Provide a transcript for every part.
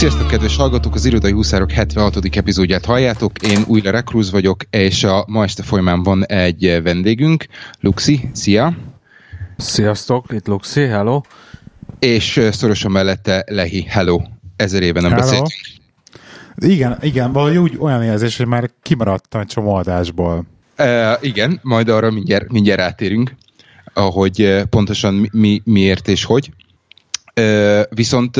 Sziasztok, kedves hallgatók! Az Irodai Huszárok 76. epizódját halljátok. Én újra Rekruz vagyok, és a ma este folyamán van egy vendégünk, Luxi. Szia! Sziasztok, itt Luxi, hello! És szorosan mellette Lehi, hello! Ezer éve nem beszéltünk. Igen, igen, valahogy úgy olyan érzés, hogy már kimaradtam egy csomó adásból. Uh, igen, majd arra mindjárt, mindjárt rátérünk, ahogy pontosan mi, miért és hogy. Viszont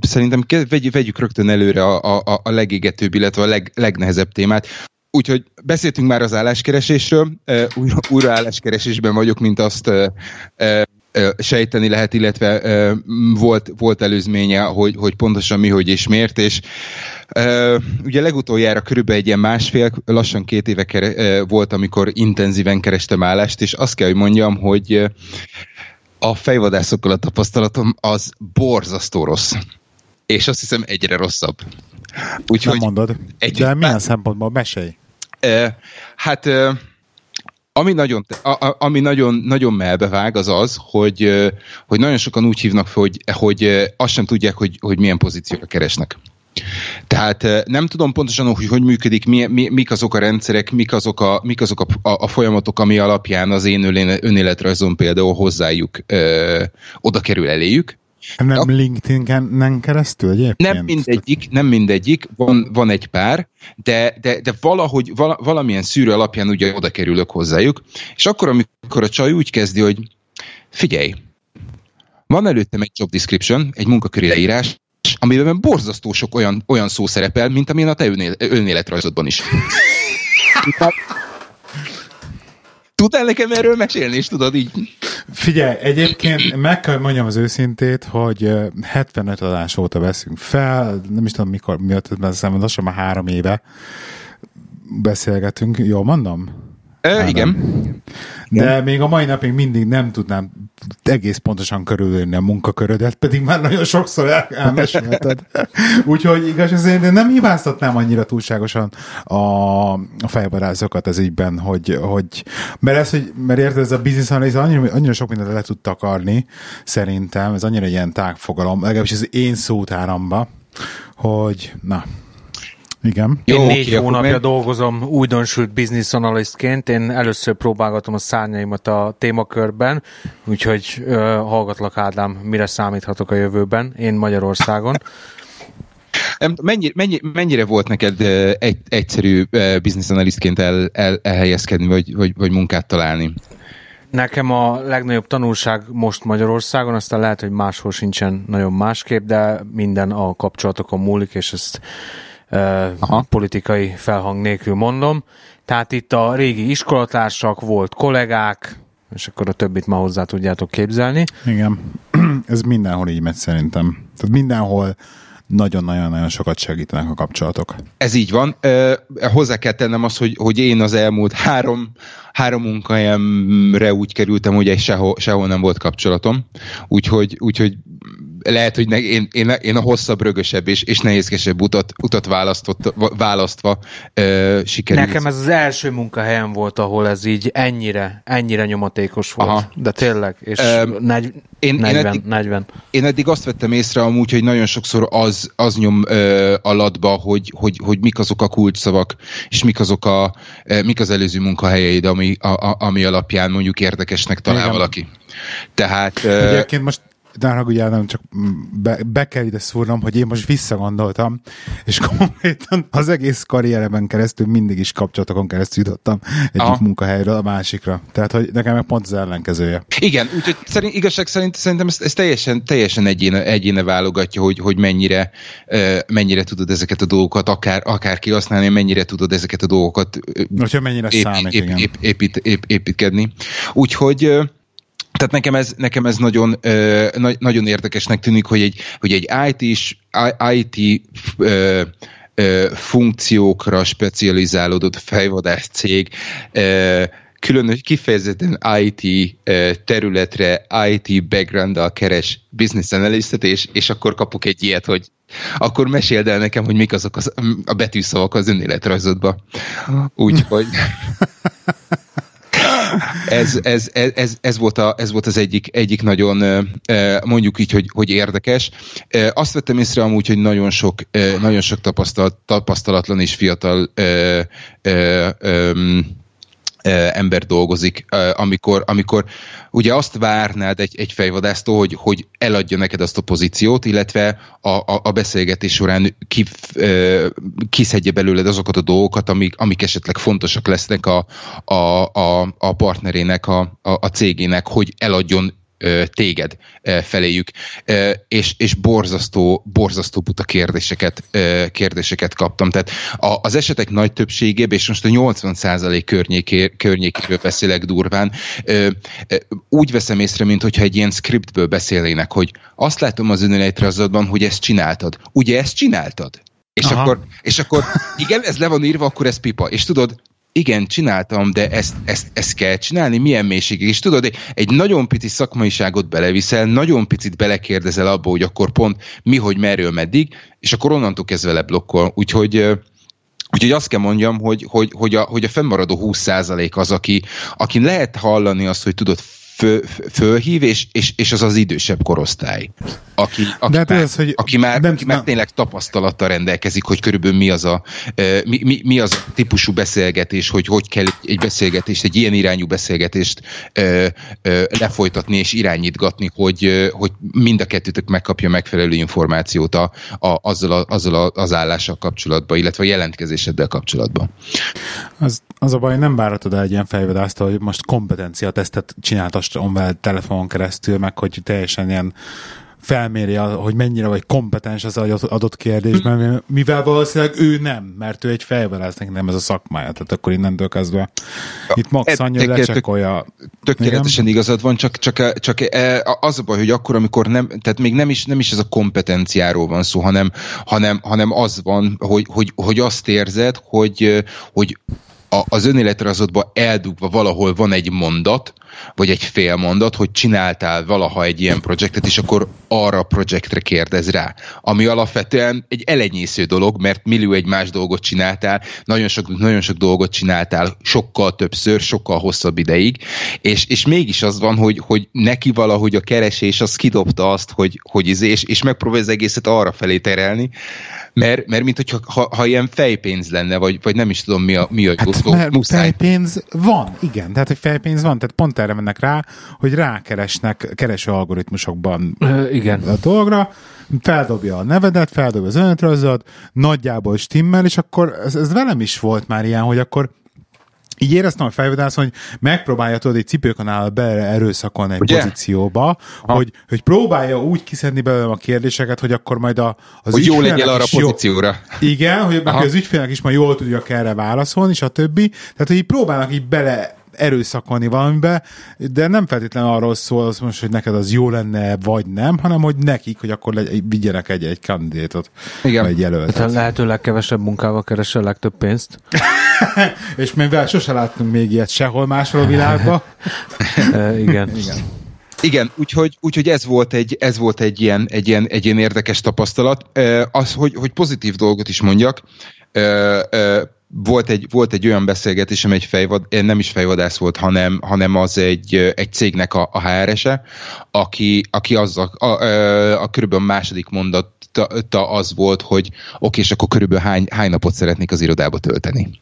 szerintem vegy, vegyük rögtön előre a, a, a legégetőbb, illetve a leg, legnehezebb témát. Úgyhogy beszéltünk már az álláskeresésről, újra, újra álláskeresésben vagyok, mint azt sejteni lehet, illetve volt, volt előzménye, hogy, hogy pontosan mi, hogy és miért, és ugye legutoljára körülbelül egy ilyen másfél, lassan két éve volt, amikor intenzíven kerestem állást, és azt kell, hogy mondjam, hogy a fejvadászokkal a tapasztalatom az borzasztó rossz. És azt hiszem egyre rosszabb. Úgyhogy Nem mondod. Egy, De milyen hát, szempontból? Mesélj. E, hát e, ami nagyon, a, a, ami nagyon, nagyon melbevág az az, hogy, hogy nagyon sokan úgy hívnak fel, hogy, hogy azt sem tudják, hogy, hogy milyen pozícióra keresnek. Tehát nem tudom pontosan, hogy hogy működik, mi, mi, mik azok a rendszerek, mik azok a, mik azok a, a, a folyamatok, ami alapján az én önéletrajzom például hozzájuk ö, oda kerül eléjük. Nem a, LinkedIn-en keresztül egyébként? Nem mindegyik, nem mindegyik, van, van egy pár, de, de, de valahogy, vala, valamilyen szűrő alapján ugye oda kerülök hozzájuk, és akkor, amikor a csaj úgy kezdi, hogy figyelj, van előttem egy job description, egy munkaköri leírás, amiben borzasztó sok olyan, olyan szó szerepel, mint amilyen a te önél, önéletrajzodban is. Tudnál nekem erről mesélni, és tudod így? Figyelj, egyébként meg kell mondjam az őszintét, hogy 75 adás óta veszünk fel, nem is tudom mikor, miatt, mert lassan már három éve beszélgetünk, jól mondom? E, igen. De igen. még a mai napig mindig nem tudnám egész pontosan körülölni a munkakörödet, pedig már nagyon sokszor el, elmesélted. Úgyhogy igaz, azért nem hibáztatnám annyira túlságosan a, a fejbarázókat ez ígyben, hogy, hogy mert ez, hogy, mert érted, ez a business analysis annyira, annyira sok mindent le tud takarni, szerintem, ez annyira ilyen tágfogalom, legalábbis az én szótáramba, hogy na, igen. Én Jó, négy oké, hónapja még... dolgozom újdonsült business analystként. Én először próbálgatom a szárnyaimat a témakörben, úgyhogy uh, hallgatlak Ádám, mire számíthatok a jövőben, én Magyarországon. Mennyi, mennyi, mennyire volt neked egy, egyszerű business analystként el, el, elhelyezkedni, vagy, vagy, vagy munkát találni? Nekem a legnagyobb tanulság most Magyarországon, aztán lehet, hogy máshol sincsen nagyon másképp, de minden a kapcsolatokon múlik, és ezt Aha. politikai felhang nélkül mondom. Tehát itt a régi iskolatársak, volt kollégák, és akkor a többit ma hozzá tudjátok képzelni. Igen, ez mindenhol így megy szerintem. Tehát mindenhol nagyon-nagyon-nagyon sokat segítenek a kapcsolatok. Ez így van. hozzá kell tennem azt, hogy, hogy én az elmúlt három, három munkahelyemre úgy kerültem, hogy egy sehol, sehol nem volt kapcsolatom. Úgyhogy, úgyhogy lehet, hogy ne, én, én, én a hosszabb, rögösebb és, és nehézkesebb utat, utat választott, választva ö, sikerült. Nekem ez az első munkahelyem volt, ahol ez így ennyire, ennyire nyomatékos volt. Aha. De tényleg, és um, negy, én, 40, én eddig, 40. Én eddig azt vettem észre amúgy, hogy nagyon sokszor az, az nyom ö, alatba, hogy, hogy, hogy mik azok a kulcsszavak, és mik azok a, ö, mik az előző munkahelyeid, ami, a, a, ami alapján mondjuk érdekesnek talál Igen. valaki. Tehát... Egyébként most de ugye nem csak be, be kell ide szúrnom, hogy én most visszagondoltam, és konkrétan az egész karriereben keresztül mindig is kapcsolatokon keresztül jutottam egyik Aha. munkahelyről a másikra. Tehát, hogy nekem meg pont az ellenkezője. Igen, úgyhogy szerint, igazság szerint szerintem ez, ez teljesen, teljesen egyéne, egyéne válogatja, hogy, hogy mennyire, mennyire tudod ezeket a dolgokat akár, akár kihasználni, mennyire tudod ezeket a dolgokat Hogyha mennyire ép, számít, ép, ép, épít, ép, építkedni. Úgyhogy tehát nekem ez, nekem ez nagyon, ö, na, nagyon érdekesnek tűnik, hogy egy, hogy egy IT-s, IT ö, ö, funkciókra specializálódott fejvadász cég ö, külön kifejezetten IT területre, IT background keres business analystet, és, és akkor kapok egy ilyet, hogy akkor meséld el nekem, hogy mik azok az, a betűszavak az önéletrajzodba. Úgyhogy... ez, ez, ez, ez, volt, a, ez volt az egyik, egyik nagyon, mondjuk így, hogy, hogy érdekes. Azt vettem észre amúgy, hogy nagyon sok, nagyon sok tapasztalat, tapasztalatlan és fiatal ember dolgozik, amikor, amikor ugye azt várnád egy, egy fejvadásztól, hogy, hogy eladja neked azt a pozíciót, illetve a, a, a beszélgetés során ki, kiszedje belőled azokat a dolgokat, amik, amik esetleg fontosak lesznek a, a, a, a partnerének, a, a, a cégének, hogy eladjon téged feléjük, és, és borzasztó, borzasztó buta kérdéseket, kérdéseket kaptam. Tehát az esetek nagy többségében, és most a 80% környéké, környékéről beszélek durván, úgy veszem észre, mint hogyha egy ilyen scriptből beszélnének, hogy azt látom az önéletrajzodban, hogy ezt csináltad. Ugye ezt csináltad? És akkor, és akkor igen, ez le van írva, akkor ez pipa. És tudod, igen, csináltam, de ezt, ezt, ezt kell csinálni, milyen mélységig. És tudod, egy nagyon pici szakmaiságot beleviszel, nagyon picit belekérdezel abba, hogy akkor pont mi, hogy merről, meddig, és akkor onnantól kezdve leblokkol. Úgyhogy Úgyhogy azt kell mondjam, hogy, hogy, hogy, a, hogy a fennmaradó 20% az, aki, aki lehet hallani azt, hogy tudod, föl, fölhív, és, és, és az az idősebb korosztály, aki, aki, hát már, ez, hogy aki már, nem, aki már tényleg tapasztalattal rendelkezik, hogy körülbelül mi az a, mi, mi, mi az a típusú beszélgetés, hogy hogy kell egy beszélgetést, egy ilyen irányú beszélgetést ö, ö, lefolytatni és irányítgatni, hogy, hogy mind a kettőtök megkapja megfelelő információt a, a, azzal, a, azzal a, az állással kapcsolatban, illetve a jelentkezéseddel kapcsolatban. Az, az a baj, nem várhatod el egy ilyen fejvedászt, hogy most kompetencia tesztet csináltas online telefonon keresztül, meg hogy teljesen ilyen felméri, hogy mennyire vagy kompetens az adott kérdésben, mivel valószínűleg ő nem, mert ő egy fejvadásznak nem ez a szakmája, tehát akkor innentől kezdve itt max annyi lecsekolja. Tökéletesen igen? igazad van, csak, csak, csak e, az a baj, hogy akkor, amikor nem, tehát még nem is, nem is ez a kompetenciáról van szó, hanem, hanem, hanem az van, hogy, hogy, hogy azt érzed, hogy, hogy a, az önéletrajzodban eldugva valahol van egy mondat, vagy egy fél mondat, hogy csináltál valaha egy ilyen projektet, és akkor arra a projektre kérdez rá. Ami alapvetően egy elenyésző dolog, mert millió egy más dolgot csináltál, nagyon sok, nagyon sok dolgot csináltál, sokkal többször, sokkal hosszabb ideig, és, és mégis az van, hogy, hogy neki valahogy a keresés az kidobta azt, hogy, hogy izé, és, és megpróbálja az egészet arra felé terelni, mert, mert mint hogyha ha, ha ilyen fejpénz lenne, vagy, vagy nem is tudom mi a, mi a hát, jó mert muszáj. fejpénz van, igen, tehát hogy fejpénz van, tehát pont erre mennek rá, hogy rákeresnek kereső algoritmusokban uh, igen. a dolgra, feldobja a nevedet, feldobja az önéletrajzot, nagyjából stimmel, és akkor ez, ez velem is volt már ilyen, hogy akkor így éreztem a fejvadász, hogy megpróbálja tudod egy cipőkanál bele erőszakolni egy Ugye? pozícióba, hogy, hogy próbálja úgy kiszedni belőlem a kérdéseket, hogy akkor majd a, az Hogy jó legyél arra a pozícióra. Jó, igen, hogy, hogy az ügyfélnek is majd jól tudjak erre válaszolni, stb. Tehát, hogy így próbálnak így bele erőszakolni valamibe, de nem feltétlenül arról szól az most, hogy neked az jó lenne, vagy nem, hanem hogy nekik, hogy akkor legy, vigyenek egy, egy kandidétot, Igen. vagy egy jelöltet. Tehát lehető legkevesebb munkával keresel legtöbb pénzt. És mivel sose láttunk még ilyet sehol máshol a világban. Igen. Igen. Igen, úgyhogy, úgyhogy ez volt egy, ez volt egy ilyen, egy ilyen, egy ilyen érdekes tapasztalat. Az, hogy, hogy pozitív dolgot is mondjak, volt egy, volt egy olyan beszélgetésem, egy fejvad, nem is fejvadász volt, hanem, hanem az egy, egy cégnek a, a HR-ese, aki, aki az a, a, a, a körülbelül második mondata az volt, hogy oké, és akkor körülbelül hány, hány napot szeretnék az irodába tölteni.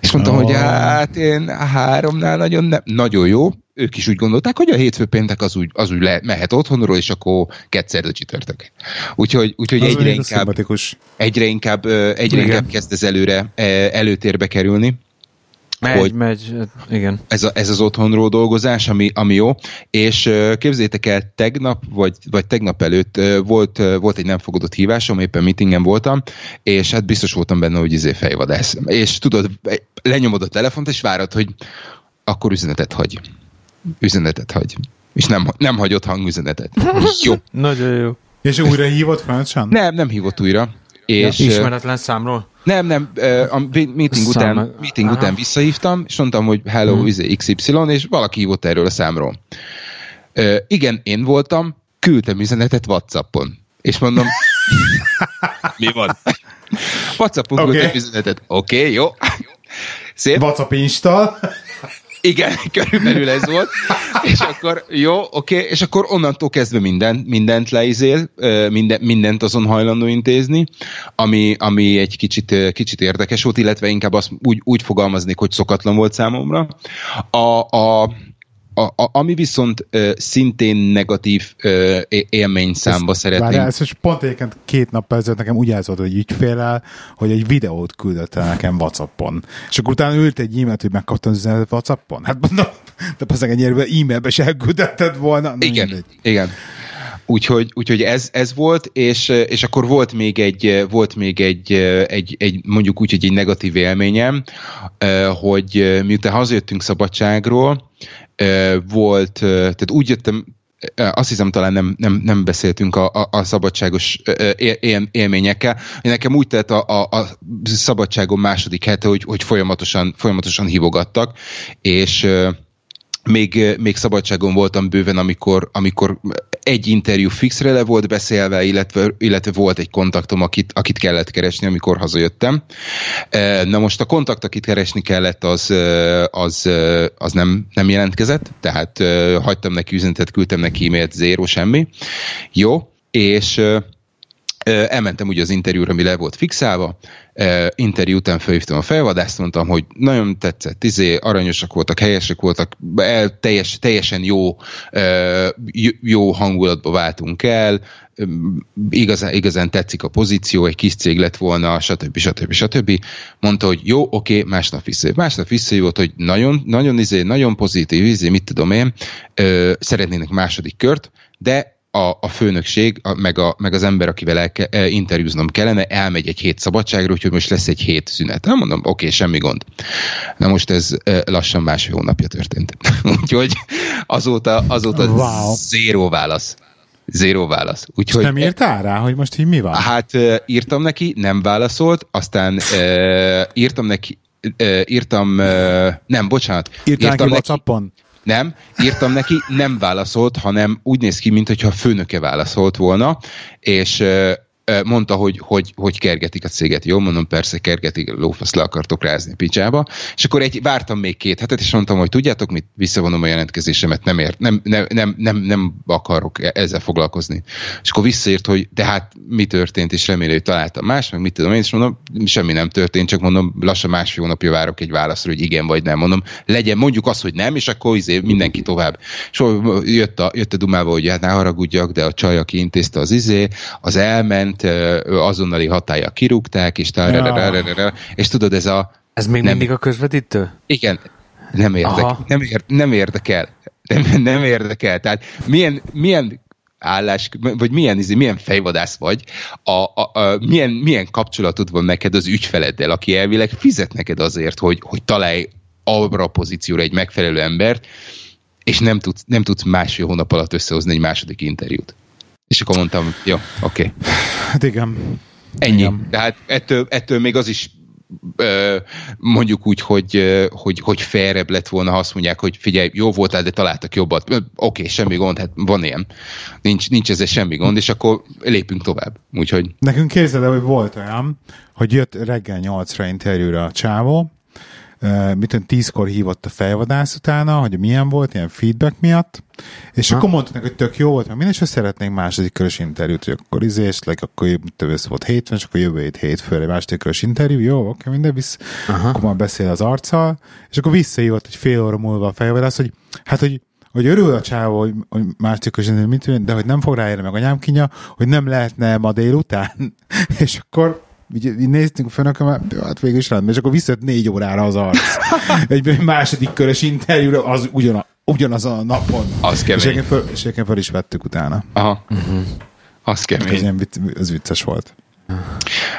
És mondtam, oh. hogy hát én háromnál nagyon, nem, nagyon jó, ők is úgy gondolták, hogy a hétfő péntek az úgy, az úgy le, mehet otthonról, és akkor kettszerdő csütörtök. Úgyhogy, úgyhogy egyre, inkább, egyre inkább, egyre Igen. inkább kezd ez előre, előtérbe kerülni. Megy, hogy megy, igen. Ez, a, ez az otthonról dolgozás, ami, ami jó, és képzétek el, tegnap, vagy, vagy tegnap előtt volt, volt egy nem fogadott hívásom, éppen meetingen voltam, és hát biztos voltam benne, hogy izé fejvadász. És tudod, lenyomod a telefont, és várod, hogy akkor üzenetet hagy üzenetet hagy. És nem, nem hagyott hangüzenetet. jó. Nagyon jó. És újra hívott Francsan? Nem, nem hívott újra. És, ja, ismeretlen számról? Nem, nem, a meeting, után, meeting után visszahívtam, és mondtam, hogy hello, hmm. Izé, XY, és valaki hívott erről a számról. Uh, igen, én voltam, küldtem üzenetet Whatsappon. És mondom, mi van? Whatsappon okay. küldtem üzenetet. Oké, okay, jó. Szép. WhatsApp Insta. Igen, körülbelül ez volt. és akkor jó, oké, okay, és akkor onnantól kezdve mindent, mindent leizél, minden, mindent azon hajlandó intézni, ami, ami egy kicsit, kicsit érdekes volt, illetve inkább azt úgy, úgy fogalmaznék, hogy szokatlan volt számomra. A, a, a, a, ami viszont uh, szintén negatív uh, élmény számba szeretném. Várjál, ez most pont egyébként két nap ezelőtt nekem úgy állzott, hogy ügyfélel, hogy egy videót küldött el nekem Whatsappon. És akkor utána ült egy e-mailt, hogy megkaptam az Whatsappon. Hát mondom, de az ennyire e-mailbe se elküldetted volna. Na, igen, mindegy. igen. Úgyhogy, úgyhogy ez, ez volt, és, és akkor volt még egy, volt még egy, egy, egy mondjuk úgy, hogy egy negatív élményem, hogy miután hazajöttünk szabadságról, volt, tehát úgy jöttem, azt hiszem talán nem, nem, nem beszéltünk a, a, a szabadságos él, élményekkel. Nekem úgy tett a, a, a szabadságom második hete, hogy, hogy folyamatosan, folyamatosan hívogattak, és még, még szabadságon voltam bőven, amikor, amikor egy interjú fixre le volt beszélve, illetve, illetve volt egy kontaktom, akit, akit kellett keresni, amikor hazajöttem. Na most a kontakt, akit keresni kellett, az, az, az nem, nem jelentkezett, tehát hagytam neki üzenetet, küldtem neki e-mailt, zéro, semmi. Jó, és elmentem ugye az interjúra, ami le volt fixálva, interjú után felhívtam a felvadászt, mondtam, hogy nagyon tetszett, izé, aranyosak voltak, helyesek voltak, el, teljes, teljesen jó, jó hangulatba váltunk el, igazán, igazán tetszik a pozíció, egy kis cég lett volna, stb. stb. stb. Mondta, hogy jó, oké, másnap visszajött. Másnap visszajött, hogy nagyon, nagyon, izé, nagyon pozitív, izé, mit tudom én, szeretnének második kört, de a, a főnökség, a, meg, a, meg az ember, akivel el, e, interjúznom kellene, elmegy egy hét szabadságra, úgyhogy most lesz egy hét szünet. Nem mondom, oké, okay, semmi gond. Na most ez e, lassan másfél hónapja történt. úgyhogy azóta, azóta wow. zéró válasz. Zéró válasz. Úgyhogy, nem írtál rá, hogy most így mi van? Hát e, írtam neki, nem válaszolt, aztán e, írtam neki, e, írtam, e, nem, bocsánat. Írtál írtam neki WhatsAppon? Nem, írtam neki, nem válaszolt, hanem úgy néz ki, mintha főnöke válaszolt volna, és mondta, hogy, hogy, hogy kergetik a céget. Jó, mondom, persze kergetik, lófasz le akartok rázni picsába. És akkor egy, vártam még két hetet, és mondtam, hogy tudjátok mit, visszavonom a jelentkezésemet, nem, ért, nem, nem, nem, nem, nem akarok e- ezzel foglalkozni. És akkor visszaírt, hogy de hát mi történt, és remélem, hogy találtam más, meg mit tudom én, és mondom, semmi nem történt, csak mondom, lassan másfél hónapja várok egy válaszra, hogy igen vagy nem. Mondom, legyen, mondjuk azt, hogy nem, és akkor izé mindenki tovább. És jött a, jött a dumába, hogy hát ne haragudjak, de a csaj, aki intézte az izé, az elment, azonnali hatája kirúgták, és, ja. és tudod, ez a... Ez még nem, mindig a közvetítő? Igen, nem, érdek, nem, ér, nem érdekel. Nem, nem érdekel. Tehát milyen, milyen állás, vagy milyen, izé, milyen fejvadász vagy, a, a, a, milyen, milyen kapcsolatod van neked az ügyfeleddel, aki elvileg fizet neked azért, hogy, hogy találj arra a pozícióra egy megfelelő embert, és nem tudsz, nem tudsz másfél hónap alatt összehozni egy második interjút. És akkor mondtam, jó, oké. Okay. Hát igen. Ennyi. Igen. Tehát ettől, ettől még az is mondjuk úgy, hogy, hogy, hogy fairebb lett volna, ha azt mondják, hogy figyelj, jó voltál, de találtak jobbat. Oké, okay, semmi gond, hát van ilyen. Nincs, nincs ezzel semmi gond, és akkor lépünk tovább. Úgyhogy... Nekünk képzeld hogy volt olyan, hogy jött reggel nyolcra interjúra a csávó, mit tízkor hívott a fejvadász utána, hogy milyen volt, ilyen feedback miatt, és ha. akkor mondták, hogy tök jó volt, mert minden, és szeretnénk második körös interjút, hogy akkor izés, like, akkor többször volt hétven, és akkor jövő hét hétfőre második körös interjú, jó, oké, minden visz, Aha. akkor már beszél az arccal, és akkor visszahívott egy fél óra múlva a fejvadász, hogy hát, hogy hogy örül a csávó, hogy, hogy második körös mit de hogy nem fog ráérni meg anyám kinya, hogy nem lehetne ma délután, és akkor így, így néztünk a főnököm, hát végül is rendben, és akkor visszajött négy órára az arc. Egy második körös interjúra, az ugyan, ugyanaz a napon. Az kemény. És egyébként föl, és föl is vettük utána. Aha. Uh-huh. Az kemény. Ez, ilyen, ez vicces volt.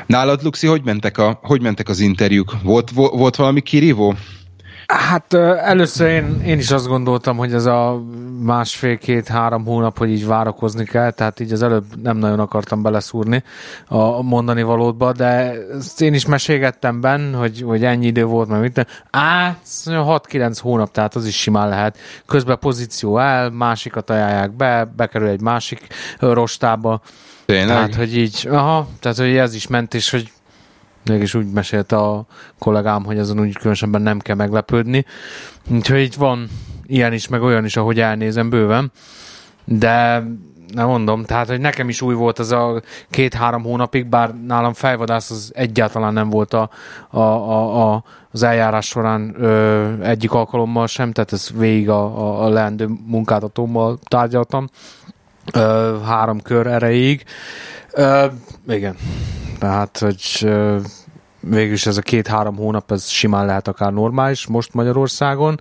Nálad, Luxi, hogy mentek, a, hogy mentek az interjúk? Volt, volt valami kirívó? Hát először én, én is azt gondoltam, hogy ez a másfél-két-három hónap, hogy így várakozni kell, tehát így az előbb nem nagyon akartam beleszúrni a mondani valódba, de ezt én is meségettem benne, hogy, hogy ennyi idő volt, mert mit Á, 6-9 hónap, tehát az is simán lehet. Közben pozíció el, másikat ajánlják be, bekerül egy másik rostába. Tényleg? Tehát, hogy így, aha, tehát, hogy ez is ment, és hogy mégis úgy mesélte a kollégám, hogy azon úgy különösebben nem kell meglepődni. Úgyhogy itt van ilyen is, meg olyan is, ahogy elnézem bőven. De nem mondom, tehát, hogy nekem is új volt ez a két-három hónapig, bár nálam fejvadász az egyáltalán nem volt a, a, a, a az eljárás során ö, egyik alkalommal sem, tehát ez végig a, a, a leendő munkáltatómmal tárgyaltam ö, három kör erejéig. Ö, igen, tehát, hogy ö, végülis ez a két-három hónap, ez simán lehet akár normális most Magyarországon.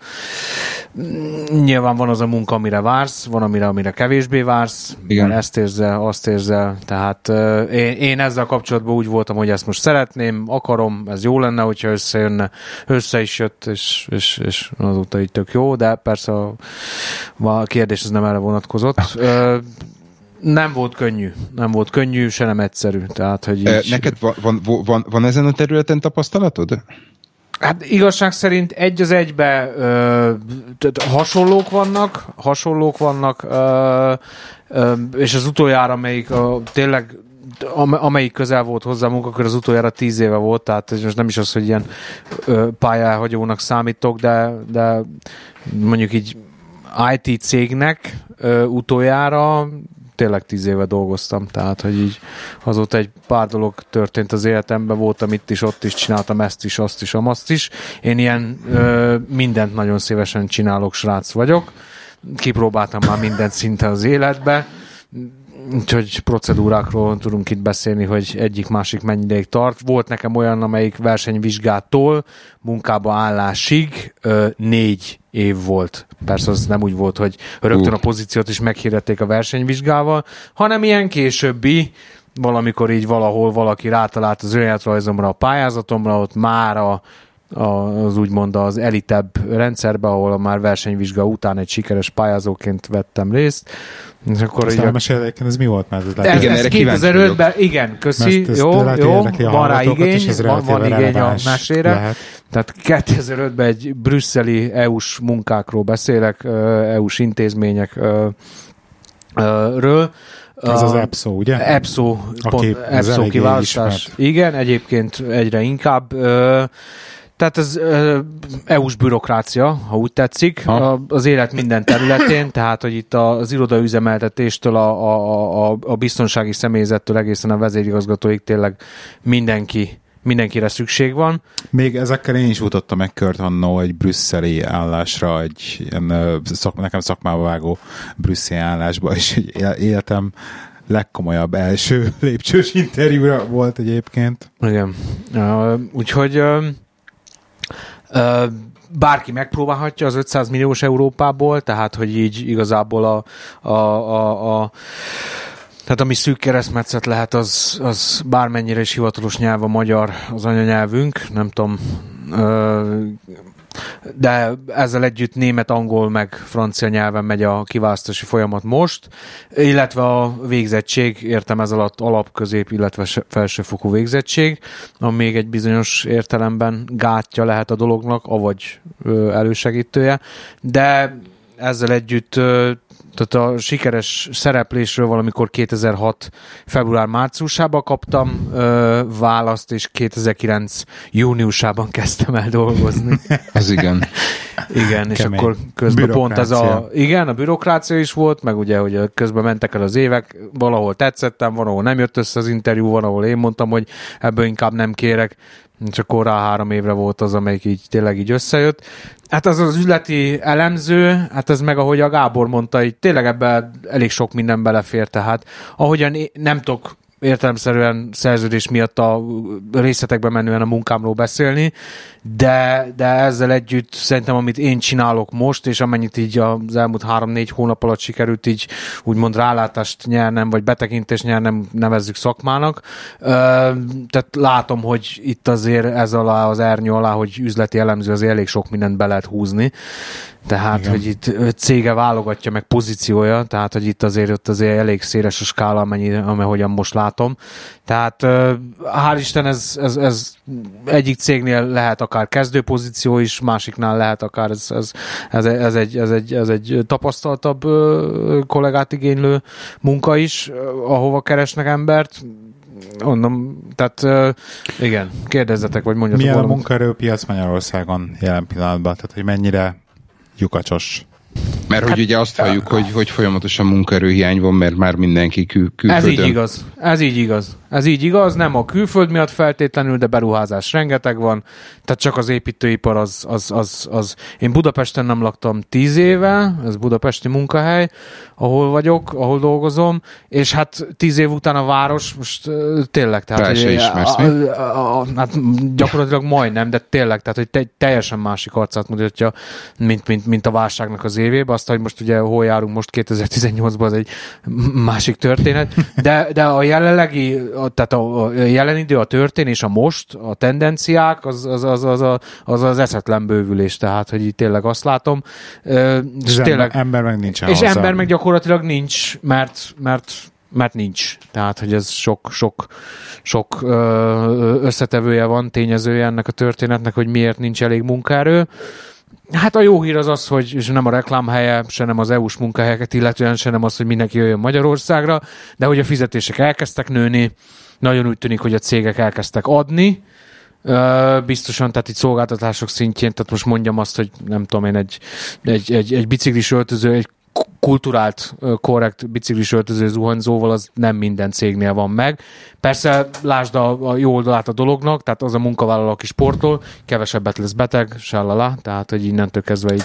Nyilván van az a munka, amire vársz, van amire, amire kevésbé vársz, Igen. ezt érzel, azt érzel, tehát uh, én, én ezzel kapcsolatban úgy voltam, hogy ezt most szeretném, akarom, ez jó lenne, hogyha összejönne, össze is jött, és, és, és azóta így tök jó, de persze a, a kérdés ez nem erre vonatkozott. Nem volt könnyű. Nem volt könnyű, se nem egyszerű. Tehát, hogy így... Neked van, van, van, van ezen a területen tapasztalatod? Hát igazság szerint egy az egybe ö, hasonlók vannak, hasonlók vannak, ö, ö, és az utoljára, amelyik ö, tényleg amelyik közel volt hozzá a munkakör, az utoljára tíz éve volt, tehát ez most nem is az, hogy ilyen pályáhagyónak számítok, de, de mondjuk így IT cégnek ö, utoljára tényleg tíz éve dolgoztam, tehát hogy így azóta egy pár dolog történt az életemben, voltam itt is, ott is, csináltam ezt is, azt is, amazt is. Én ilyen ö, mindent nagyon szívesen csinálok, srác vagyok. Kipróbáltam már mindent szinte az életbe Úgyhogy procedúrákról tudunk itt beszélni, hogy egyik-másik mennyi tart. Volt nekem olyan, amelyik versenyvizsgától munkába állásig ö, négy év volt. Persze az nem úgy volt, hogy rögtön a pozíciót is meghirdették a versenyvizsgával, hanem ilyen későbbi, valamikor így valahol valaki rátalált az önéletrajzomra, a pályázatomra, ott már a az úgymond az elitebb rendszerbe, ahol már versenyvizsga után egy sikeres pályázóként vettem részt. És akkor Ezt így a... ez mi volt már? Ez, ez, igen, ez 2005-ben, igen, köszi, ezt jó, jó, van rá igény, van, van igény a mesére. Lehet. Tehát 2005-ben egy brüsszeli EU-s munkákról beszélek, EU-s intézményekről, ez az EPSO, ugye? EPSO, pont, EPSO kiválasztás. Igen, egyébként egyre inkább. Tehát ez EU-s bürokrácia, ha úgy tetszik, ha. az élet minden területén, tehát hogy itt az irodaüzemeltetéstől a, a, a, a biztonsági személyzettől egészen a vezérigazgatóig tényleg mindenki mindenkire szükség van. Még ezekkel én is utottam meg kört annó egy brüsszeli állásra, egy ilyen, szak, nekem szakmába vágó brüsszeli állásba, és életem legkomolyabb első lépcsős interjúra volt egyébként. Igen. Úgyhogy bárki megpróbálhatja az 500 milliós Európából, tehát hogy így igazából a, a, a, a tehát ami szűk keresztmetszet lehet, az, az bármennyire is hivatalos nyelv a magyar, az anyanyelvünk, nem tudom, de ezzel együtt német, angol, meg francia nyelven megy a kiválasztási folyamat most, illetve a végzettség, értem ez alatt alapközép, illetve felsőfokú végzettség, ami még egy bizonyos értelemben gátja lehet a dolognak, avagy elősegítője, de ezzel együtt tehát a sikeres szereplésről valamikor 2006. február-márciusában kaptam ö, választ, és 2009. júniusában kezdtem el dolgozni. Ez igen. igen, Kemény. és akkor közben pont ez a... Igen, a bürokrácia is volt, meg ugye, hogy közben mentek el az évek, valahol tetszettem, valahol nem jött össze az interjú, van, ahol én mondtam, hogy ebből inkább nem kérek, csak akkor rá három évre volt az, amelyik így tényleg így összejött. Hát az az üzleti elemző, hát ez meg ahogy a Gábor mondta, így tényleg ebben elég sok minden belefér, tehát ahogyan nem tudok értelemszerűen szerződés miatt a részletekbe menően a munkámról beszélni, de, de ezzel együtt szerintem, amit én csinálok most, és amennyit így az elmúlt három-négy hónap alatt sikerült így úgymond rálátást nyernem, vagy betekintést nyernem, nevezzük szakmának. Tehát látom, hogy itt azért ez alá, az ernyő alá, hogy üzleti elemző, azért elég sok mindent be lehet húzni. Tehát, Igen. hogy itt cége válogatja meg pozíciója, tehát, hogy itt azért, ott azért elég széles a skála, amennyi, amehogyan most látom. Tehát hál' Isten ez, ez, ez egyik cégnél lehet akár kezdőpozíció is, másiknál lehet akár ez, ez, ez, ez, egy, ez, egy, ez egy tapasztaltabb kollégát igénylő munka is, ahova keresnek embert mondom, tehát uh, igen, kérdezzetek, vagy mondjatok Milyen valamit. a munkaerőpiac Magyarországon jelen pillanatban? Tehát, hogy mennyire lyukacsos? Mert hát, hogy ugye azt halljuk, hogy, hogy folyamatosan munkaerőhiány van, mert már mindenki kül- külföldön. Ez így igaz. Ez így igaz. Ez így igaz, nem a külföld miatt feltétlenül, de beruházás rengeteg van, tehát csak az építőipar az, az, az, az. Én Budapesten nem laktam tíz éve, ez budapesti munkahely, ahol vagyok, ahol dolgozom, és hát tíz év után a város most tényleg, tehát hogy, ismersz, a, a, a, hát gyakorlatilag majdnem, de tényleg, tehát hogy te, teljesen másik arcát mutatja, mint, mint, mint a válságnak az évében, azt, hogy most ugye hol járunk most 2018-ban, az egy másik történet, de, de a jelenlegi tehát a jelen idő, a történés, a most, a tendenciák, az az, az, az, az, az, az eszetlen bővülés, tehát, hogy itt tényleg azt látom. És tényleg, ember meg nincs És hozzá. ember meg gyakorlatilag nincs, mert, mert mert nincs. Tehát, hogy ez sok, sok, sok összetevője van, tényezője ennek a történetnek, hogy miért nincs elég munkaerő. Hát a jó hír az az, hogy és nem a reklámhelye, se nem az EU-s munkahelyeket, illetően se nem az, hogy mindenki jöjjön Magyarországra, de hogy a fizetések elkezdtek nőni, nagyon úgy tűnik, hogy a cégek elkezdtek adni, biztosan, tehát itt szolgáltatások szintjén, tehát most mondjam azt, hogy nem tudom én, egy, egy, egy, egy biciklis öltöző, egy kulturált, korrekt biciklis öltöző zuhanyzóval az nem minden cégnél van meg. Persze lásd a, a jó oldalát a dolognak, tehát az a munkavállaló, aki sportol, kevesebbet lesz beteg, sallala, tehát hogy innentől kezdve így...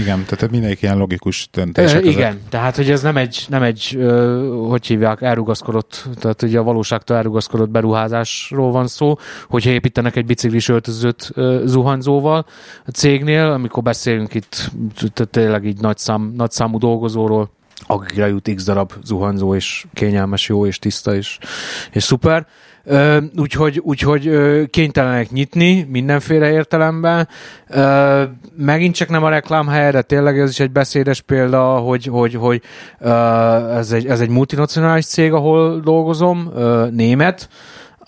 Igen, tehát mindenki ilyen logikus döntés. E, igen, ezek. tehát hogy ez nem egy, nem egy hogy hívják, elrugaszkodott, tehát ugye a valóságtól elrugaszkodott beruházásról van szó, hogyha építenek egy biciklis öltözőt zuhanyzóval a cégnél, amikor beszélünk itt tényleg így nagy, szám, nagy számú dolgozóról, akikre jut x darab zuhanyzó, és kényelmes, jó, és tiszta, és, és szuper. Úgyhogy, úgyhogy kénytelenek nyitni mindenféle értelemben. Megint csak nem a reklámhely, de tényleg ez is egy beszédes példa, hogy, hogy, hogy ez, egy, ez egy multinacionális cég, ahol dolgozom, német,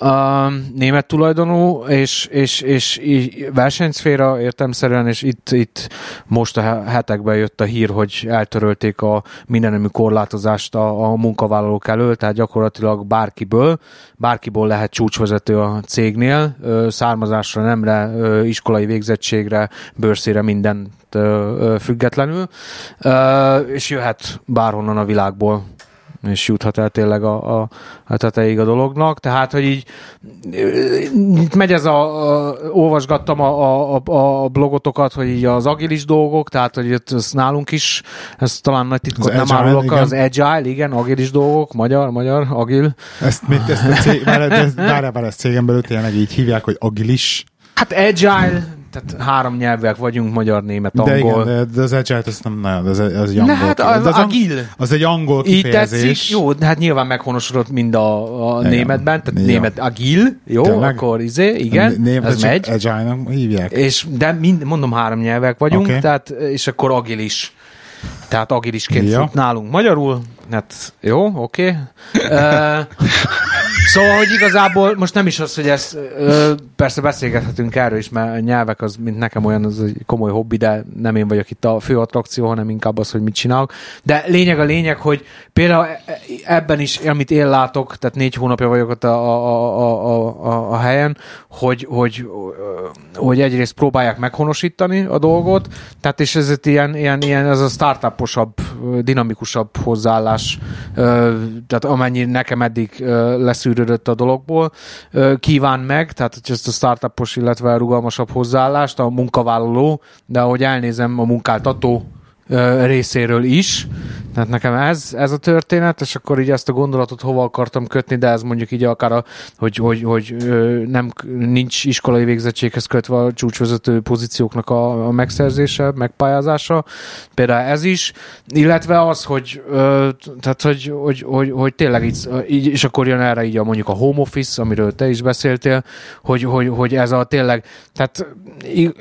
a német tulajdonú, és, és, és versenyszféra értemszerűen, és itt, itt most a hetekben jött a hír, hogy eltörölték a mindenemű korlátozást a, a munkavállalók elől, tehát gyakorlatilag bárkiből, bárkiből lehet csúcsvezető a cégnél, származásra, nemre, iskolai végzettségre, bőrszére minden függetlenül, és jöhet bárhonnan a világból és juthat el tényleg a, a, a tetejéig a dolognak. Tehát, hogy így itt megy ez a, a olvasgattam a, a, a blogotokat, hogy így az agilis dolgok, tehát, hogy itt ez nálunk is, ez talán nagy titkot az nem árulok, igen. az agile, igen, agilis dolgok, magyar, magyar, agil. Ezt, mit, ezt a cég, már, ez, már, már ezt cégen belül tényleg így hívják, hogy agilis. Hát agile, tehát három nyelvek vagyunk, magyar, német, angol. De igen, de, de az agile az nem nagyon, az, az egy angol. Hát az, az, agil. Az egy angol kifejezés. Így tetszik, jó, hát nyilván meghonosodott mind a, a németben, tehát igen. német agil, jó, Tényleg? akkor izé, igen, német ez megy. agile hívják. És, de mind, mondom, három nyelvek vagyunk, okay. tehát, és akkor agil is. Tehát agilisként ja. nálunk magyarul, hát jó, oké. Okay. Uh, Szóval, hogy igazából most nem is az, hogy ezt ö, persze beszélgethetünk erről is, mert a nyelvek az, mint nekem olyan, az egy komoly hobbi, de nem én vagyok itt a fő attrakció, hanem inkább az, hogy mit csinálok. De lényeg a lényeg, hogy például e, e, ebben is, amit én látok, tehát négy hónapja vagyok ott a, a, a, a, a helyen, hogy, hogy, hogy egyrészt próbálják meghonosítani a dolgot, tehát és ez ilyen, ilyen, ilyen ez a startuposabb, dinamikusabb hozzáállás, tehát amennyi nekem eddig leszűrő kiszűrődött a dologból, kíván meg, tehát hogy ezt a startupos, illetve rugalmasabb hozzáállást a munkavállaló, de ahogy elnézem a munkáltató részéről is. Tehát nekem ez, ez a történet, és akkor így ezt a gondolatot hova akartam kötni, de ez mondjuk így akár, a, hogy, hogy, hogy nem, nincs iskolai végzettséghez kötve a csúcsvezető pozícióknak a, a megszerzése, megpályázása. Például ez is, illetve az, hogy, tehát, hogy, hogy, hogy, hogy tényleg így, így, és akkor jön erre így a, mondjuk a home office, amiről te is beszéltél, hogy, hogy, hogy ez a tényleg, tehát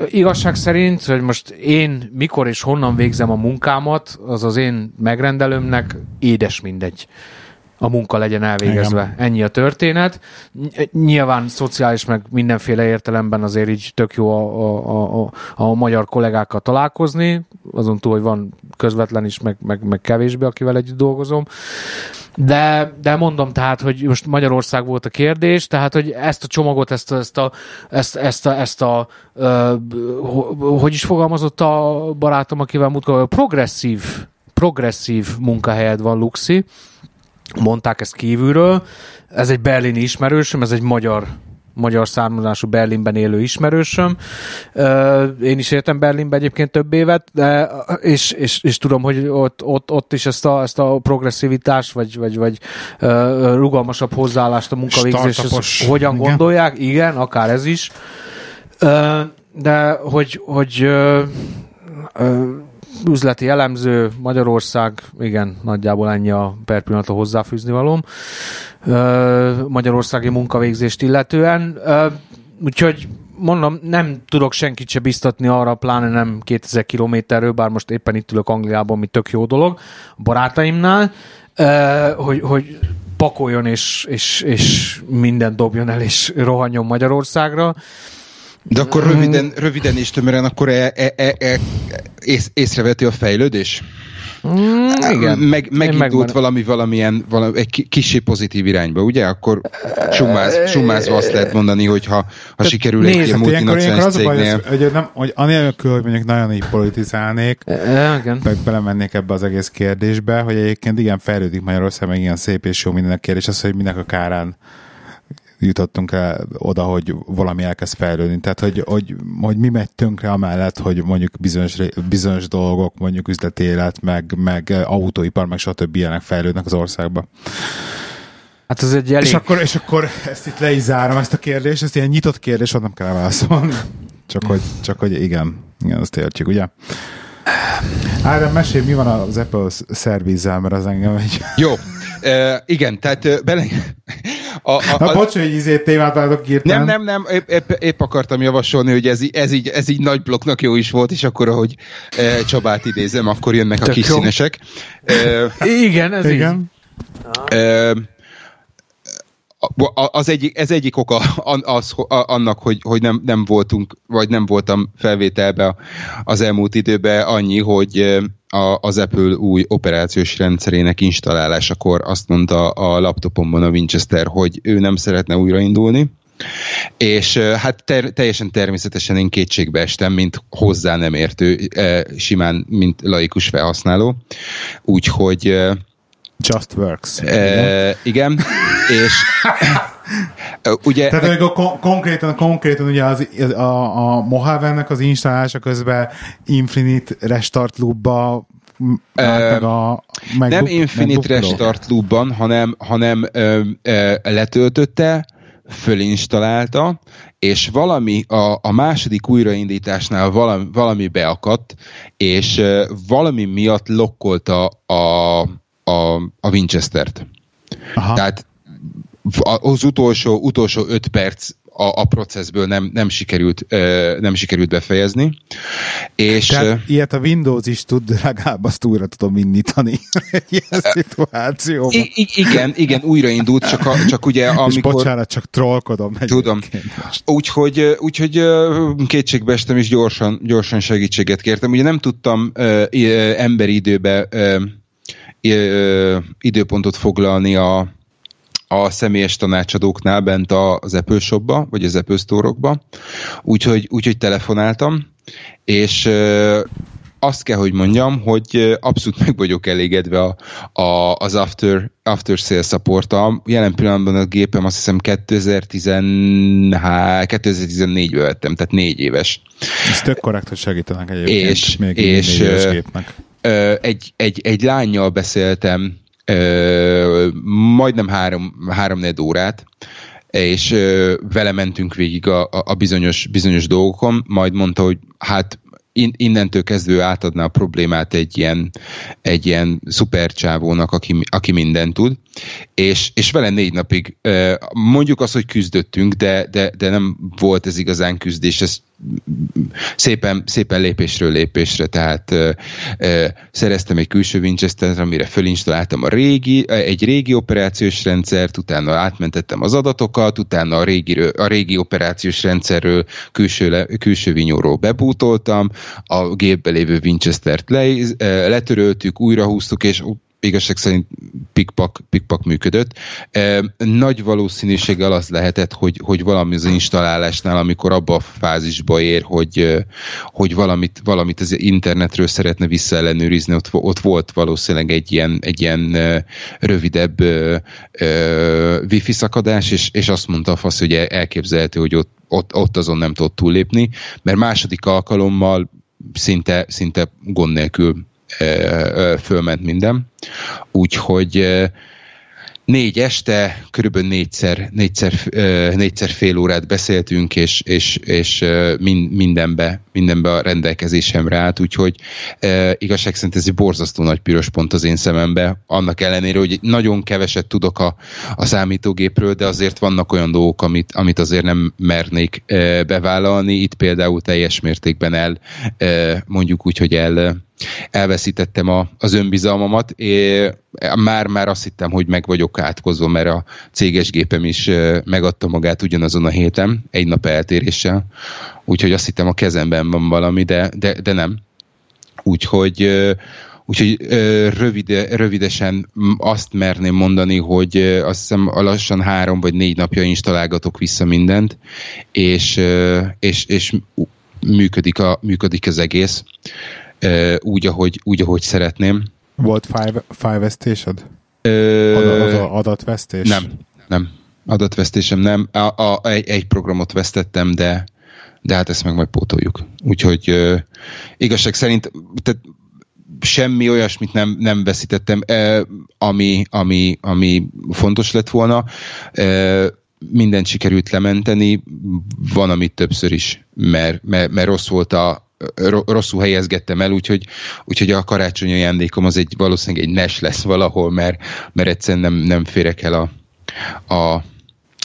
igazság szerint, hogy most én mikor és honnan végzem a munkámat, az az én megrendelőmnek édes mindegy. A munka legyen elvégezve. Igen. Ennyi a történet. Nyilván szociális, meg mindenféle értelemben azért így tök jó a, a, a, a magyar kollégákkal találkozni, azon túl, hogy van közvetlen is, meg, meg, meg kevésbé, akivel együtt dolgozom. De, de mondom tehát, hogy most Magyarország volt a kérdés, tehát, hogy ezt a csomagot, ezt, ezt a, ezt, ezt a, ezt a uh, hogy is fogalmazott a barátom, akivel múltkor, progresszív progresszív munkahelyed van, Luxi, mondták ezt kívülről. Ez egy berlini ismerősöm, ez egy magyar magyar származású Berlinben élő ismerősöm. Én is éltem Berlinben egyébként több évet, de, és, és, és tudom, hogy ott, ott, ott is ezt a, ezt a progresszivitást, vagy, vagy, vagy rugalmasabb hozzáállást a munkavégzéshez hogyan igen. gondolják. Igen, akár ez is. De hogy, hogy üzleti elemző, Magyarország, igen, nagyjából ennyi a per pillanat a hozzáfűzni valóm. Magyarországi munkavégzést illetően. Úgyhogy mondom, nem tudok senkit se biztatni arra, pláne nem 2000 kilométerről, bár most éppen itt ülök Angliában, ami tök jó dolog, barátaimnál, hogy, hogy pakoljon és, és, és mindent dobjon el, és rohanjon Magyarországra. De akkor röviden, röviden és tömören, akkor e, e, e, e, ész, észreveti a fejlődés? Mm, igen. Meg, megindult valami valamilyen, valami, egy kicsi pozitív irányba, ugye? Akkor sumáz, sumázva azt lehet mondani, hogy ha, ha sikerül egy ilyen multinacionális cégnél... Baj, hogy, nem, hogy anélkül, hogy mondjuk nagyon így politizálnék, igen. meg belemennék ebbe az egész kérdésbe, hogy egyébként igen, fejlődik Magyarország, meg ilyen szép és jó minden a kérdés, az, hogy minek a kárán jutottunk el oda, hogy valami elkezd fejlődni. Tehát, hogy, hogy, hogy mi megy tönkre amellett, hogy mondjuk bizonyos, bizonyos dolgok, mondjuk üzleti élet, meg, meg autóipar, meg stb. ilyenek fejlődnek az országba. Hát ez egy elég... És akkor, és akkor ezt itt le is zárom, ezt a kérdést, ezt ilyen nyitott kérdés, ott nem kell válaszolni. Csak hogy, csak hogy igen, igen, azt értjük, ugye? Ádám, mesélj, mi van az Apple szervizzel, mert az engem egy... Jó, uh, igen, tehát uh, bele, a, a, a, bocs, hogy izét témát Nem, nem, nem, épp, épp, épp akartam javasolni, hogy ez, ez, így, ez így nagy blokknak jó is volt, és akkor, ahogy e, Csabát idézem, akkor jönnek Tök a kis jó. színesek. E, igen, ez Igen. Így. E, az egyik, ez egyik oka az, annak, hogy, hogy nem, nem voltunk, vagy nem voltam felvételbe az elmúlt időben annyi, hogy a, az Apple új operációs rendszerének installálásakor azt mondta a laptopomban a Winchester, hogy ő nem szeretne újraindulni, és hát ter- teljesen természetesen én kétségbe estem, mint hozzá nem értő, simán, mint laikus felhasználó. Úgyhogy Just Works. E, igen, és ugye... Tehát amikor kon- konkrétan, konkrétan ugye az, a, a Mojave-nek az installálása közben Infinite Restart Loop-ba meg a Nem Infinite Restart Loop-ban, hanem, hanem ö, ö, letöltötte, fölinstalálta, és valami a, a második újraindításnál valami, valami beakadt, és ö, valami miatt lokkolta a, a, a Winchester-t. Aha. Tehát az utolsó, utolsó öt perc a, a processből nem, nem, sikerült, nem sikerült befejezni. És, Tehát ilyet a Windows is tud, legalább azt újra tudom indítani egy ilyen szituációban. I- igen, igen, újraindult, csak, a, csak ugye amikor... És bocsánat, csak trollkodom. Tudom. Úgyhogy, úgyhogy kétségbe estem, és gyorsan, gyorsan segítséget kértem. Ugye nem tudtam emberi időbe időpontot foglalni a, a személyes tanácsadóknál bent az Apple Shopba, vagy az Apple Store-okba, úgyhogy, úgyhogy telefonáltam, és azt kell, hogy mondjam, hogy abszolút meg vagyok elégedve a, a, az after, after sales support -a. Jelen pillanatban a gépem azt hiszem 2014-ben vettem, tehát négy éves. Ez tök korrekt, hogy segítenek egyébként és, még és, négy éves gépnek egy, egy, egy lányjal beszéltem majdnem három, három órát, és vele mentünk végig a, a bizonyos, bizonyos dolgokon, majd mondta, hogy hát innentől kezdve átadná a problémát egy ilyen, egy ilyen szupercsávónak, aki, aki mindent tud, és, és vele négy napig mondjuk azt, hogy küzdöttünk, de, de, de nem volt ez igazán küzdés, ez szépen, szépen lépésről lépésre, tehát ö, ö, szereztem egy külső winchester amire fölinstaláltam a régi, egy régi operációs rendszert, utána átmentettem az adatokat, utána a régi, a régi operációs rendszerről külső, le, külső vinyóról bebútoltam, a gépbe lévő Winchester-t le, letöröltük, újra húztuk, és igazság szerint pikpak, pikpak működött. Nagy valószínűséggel az lehetett, hogy, hogy valami az installálásnál, amikor abba a fázisba ér, hogy, hogy valamit, valamit az internetről szeretne visszaellenőrizni, ott, ott volt valószínűleg egy ilyen, egy ilyen rövidebb uh, wifi szakadás, és, és azt mondta a fasz, hogy elképzelhető, hogy ott, ott, ott azon nem tudott túllépni, mert második alkalommal szinte, szinte gond nélkül fölment minden. Úgyhogy négy este, körülbelül négyszer, négyszer, négyszer fél órát beszéltünk, és, és, és mindenbe, mindenbe a rendelkezésemre állt, úgyhogy igazság szerint ez egy borzasztó nagy piros pont az én szemembe, annak ellenére, hogy nagyon keveset tudok a, a számítógépről, de azért vannak olyan dolgok, amit, amit azért nem mernék bevállalni, itt például teljes mértékben el, mondjuk úgy, hogy el elveszítettem a, az önbizalmamat, már-már azt hittem, hogy meg vagyok átkozva, mert a céges gépem is megadta magát ugyanazon a héten, egy nap eltéréssel, úgyhogy azt hittem a kezemben van valami, de, de, de nem. Úgyhogy Úgyhogy rövide, rövidesen azt merném mondani, hogy azt hiszem lassan három vagy négy napja installálgatok vissza mindent, és, és, és működik, a, működik az egész úgy, ahogy, úgy, ahogy szeretném. Volt five, five vesztésed? Ö... Adatvesztés? Nem, nem. Adatvesztésem nem. A, a, egy, egy programot vesztettem, de, de hát ezt meg majd pótoljuk. Úgyhogy ö, igazság szerint tehát semmi olyasmit nem, nem veszítettem, ö, ami, ami, ami fontos lett volna. Ö, mindent sikerült lementeni, van, amit többször is, mert, mert, mert rossz volt a, rosszul helyezgettem el, úgyhogy, úgyhogy a karácsonyi ajándékom az egy valószínűleg egy NES lesz valahol, mert, mert egyszerűen nem, nem férek el a, a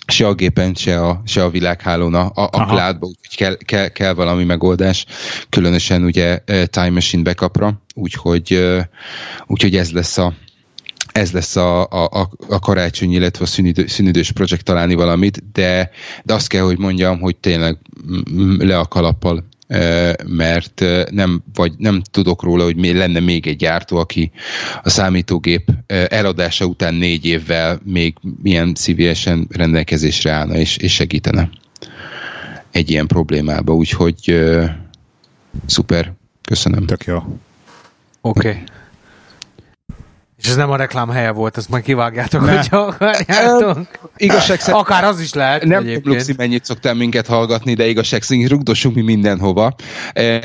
se a gépen, se a, se a világhálón, a, a cloudba, úgyhogy kell, kell, kell valami megoldás, különösen ugye Time Machine backupra, úgyhogy, úgyhogy ez lesz a, ez lesz a, a, a karácsony, illetve a szünidő, szünidős projekt találni valamit, de, de azt kell, hogy mondjam, hogy tényleg le a kalappal mert nem, vagy nem tudok róla, hogy lenne még egy gyártó, aki a számítógép eladása után négy évvel még milyen szívesen rendelkezésre állna és, és segítene egy ilyen problémába, úgyhogy szuper, köszönöm. Tök jó. Oké. Okay. És ez nem a reklám helye volt, ezt majd kivágjátok, ne. hogyha akarjátok. igazság szerint... Akár az is lehet Nem Luxi mennyit szoktál minket hallgatni, de igazság szerint rugdossunk mi mindenhova. E,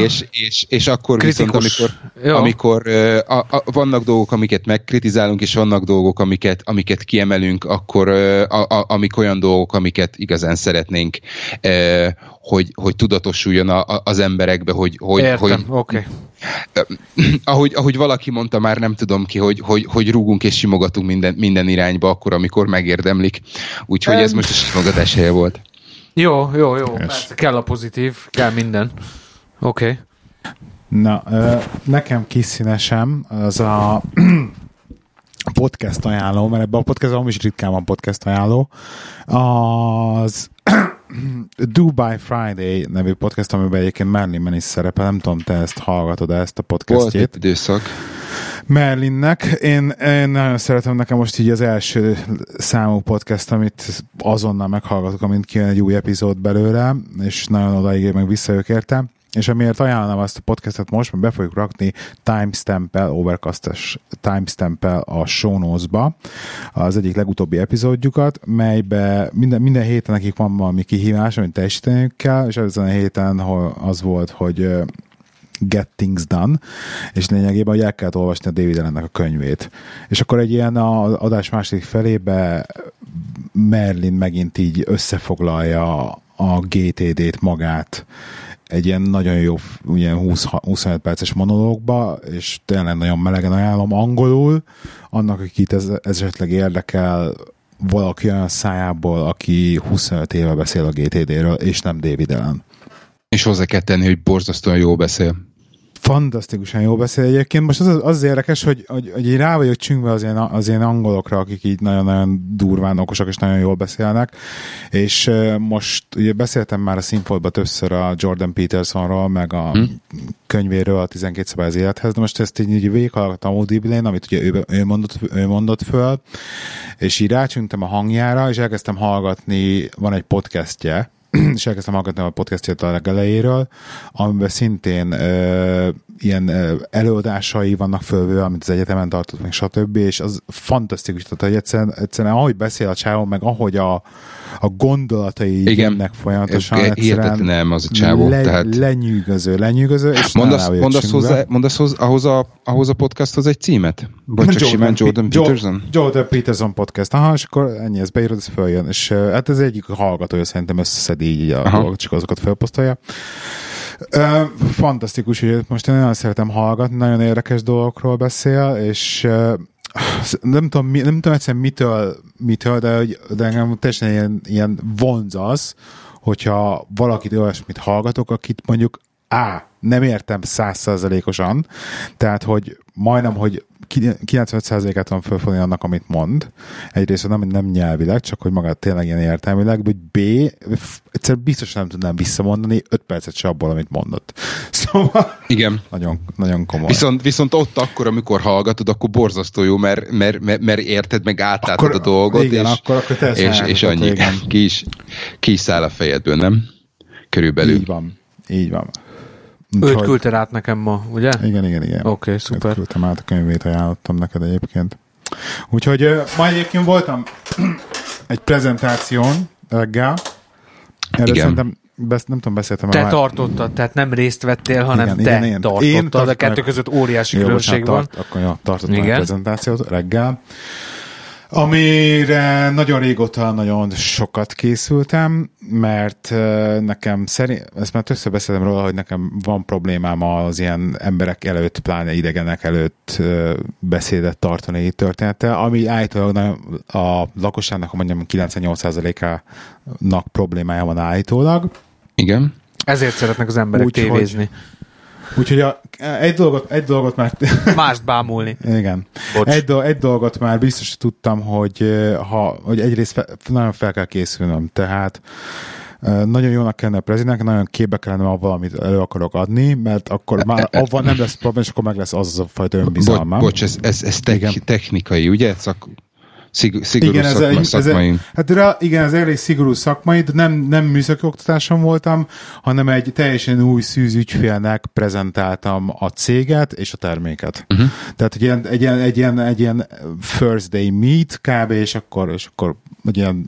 és, és, és akkor Kritikus. viszont, amikor, Jó. amikor a, a, vannak dolgok, amiket megkritizálunk, és vannak dolgok, amiket, amiket kiemelünk, akkor a, a, amik olyan dolgok, amiket igazán szeretnénk, e, hogy, hogy tudatosuljon a, a, az emberekbe, hogy, hogy, Értem, hogy okay. ahogy, ahogy valaki mondta, már nem tudom ki, hogy, hogy, hogy rúgunk és simogatunk minden, minden irányba akkor, amikor megérdemlik. Úgyhogy ez most a simogatás helye volt. Jó, jó, jó. Persze, kell a pozitív, kell minden. Oké. Okay. Na, nekem kis színesem az a podcast ajánló, mert ebben a podcastban is ritkán van podcast ajánló, az Dubai Friday nevű podcast, amiben egyébként Merlin is szerepel, nem tudom, te ezt hallgatod -e, ezt a podcastjét. Volt időszak. Merlinnek. Én, én nagyon szeretem, nekem most így az első számú podcast, amit azonnal meghallgatok, amint kijön egy új epizód belőle, és nagyon odaig meg visszajövök érte. És amiért ajánlom ezt a podcastet most, mert be fogjuk rakni timestamp-el, overcast-es timestamp-el a show notes-ba az egyik legutóbbi epizódjukat, melybe minden, minden héten nekik van valami kihívás, amit teljesíteniük kell, és ezen a héten az volt, hogy Get Things Done, és lényegében, hogy el kellett olvasni a David Allennek a könyvét. És akkor egy ilyen a adás második felébe Merlin megint így összefoglalja a GTD-t magát, egy ilyen nagyon jó, ilyen 20-25 perces monológba, és tényleg nagyon melegen ajánlom angolul, annak, akit ez, ez esetleg érdekel, valaki olyan szájából, aki 25 éve beszél a GTD-ről, és nem David Allen. És hozzá kell tenni, hogy borzasztóan jól beszél fantasztikusan jó beszél egyébként. Most az, az, az érdekes, hogy, hogy, hogy így rá vagyok csüngve az ilyen, az ilyen angolokra, akik így nagyon-nagyon durván okosak és nagyon jól beszélnek, és most ugye beszéltem már a színfoltban többször a Jordan Petersonról, meg a hmm. könyvéről a 12 szabály az élethez, de most ezt így, így végighallgattam Audible-én, amit ugye ő, ő, mondott, ő mondott föl, és így rácsüntem a hangjára, és elkezdtem hallgatni, van egy podcastje, és elkezdtem hallgatni a podcastját a legelejéről, amiben szintén ilyen előadásai vannak fölvő, amit az egyetemen tartott, meg stb. És az fantasztikus, tehát hogy egyszerűen, egyszerűen ahogy beszél a csávó, meg ahogy a, a gondolatai Igen, jönnek folyamatosan. Ez nem az a csávó. Le, tehát... Lenyűgöző, lenyűgöző, és mondasz, mondasz, hozzá, mondasz hozzá, ahhoz, a, ahhoz a podcasthoz egy címet? Vagy csak Jordan, Jordan Peterson? Jordan Peterson podcast. Aha, és akkor ennyi, ez beírod, ez följön. És hát ez egyik hallgatója szerintem összeszedi így a dolgot, csak azokat felposztolja. Uh, fantasztikus, hogy most én nagyon szeretem hallgatni, nagyon érdekes dolgokról beszél, és nem tudom, nem tudom egyszerűen mitől, mitől de, de engem teljesen ilyen, ilyen vonz az, hogyha valakit olyasmit hallgatok, akit mondjuk á, nem értem százszerzalékosan, tehát, hogy majdnem, hogy 95%-át van fölfogni annak, amit mond. Egyrészt nem, nem nyelvileg, csak hogy magát tényleg ilyen értelmileg, vagy B, egyszer biztos nem tudnám visszamondani 5 percet se abból, amit mondott. Szóval Igen. Nagyon, nagyon komoly. Viszont, viszont ott akkor, amikor hallgatod, akkor borzasztó jó, mert, mert, mert, mert érted, meg átlátod akkor, a dolgot, igen, és, akkor, akkor és, és annyi. Igen. Ki is, ki is száll a fejedből, nem? Körülbelül. Így van. Így van. Őt küldted át nekem ma, ugye? Igen, igen, igen. Oké, okay, szuper. Őt küldtem át, a könyvét ajánlottam neked egyébként. Úgyhogy ma egyébként voltam egy prezentáción reggel. Erről igen. szerintem besz, nem tudom, beszéltem Te már. tartottad, tehát nem részt vettél, hanem igen, te igen, igen. tartottad. Én tartottam, a kettő között óriási jó, különbség van. Tart, akkor jó, tartottam igen. a prezentációt reggel. Amire nagyon régóta nagyon sokat készültem, mert nekem szerint, ezt már többször beszéltem róla, hogy nekem van problémám az ilyen emberek előtt, pláne idegenek előtt beszédet tartani történettel, ami állítólag a lakosságnak mondjam 98%-ának problémája van állítólag. Igen. Ezért szeretnek az emberek Úgy, tévézni. Hogy Úgyhogy a, egy, dolgot, egy dolgot már... Mást bámulni. Igen. Egy, do, egy dolgot már biztos tudtam, hogy, ha, hogy egyrészt fe, nagyon fel kell készülnöm. Tehát nagyon jónak kellene a prezidentek, nagyon képbe kellene avval, amit elő akarok adni, mert akkor már avval nem lesz probléma, és akkor meg lesz az a fajta önbizalmam. Bo- bocs, ez, ez, ez technikai, ugye? Szak, Szig, szigorú igen, szakma, ez, szakmai. Ez, hát rá, igen, ez elég szigorú szakmai, de nem, nem műszaki oktatáson voltam, hanem egy teljesen új szűz ügyfélnek prezentáltam a céget és a terméket. Uh-huh. Tehát egy ilyen, egy, ilyen, egy, ilyen, egy ilyen first day meet kb. és akkor, és akkor egy ilyen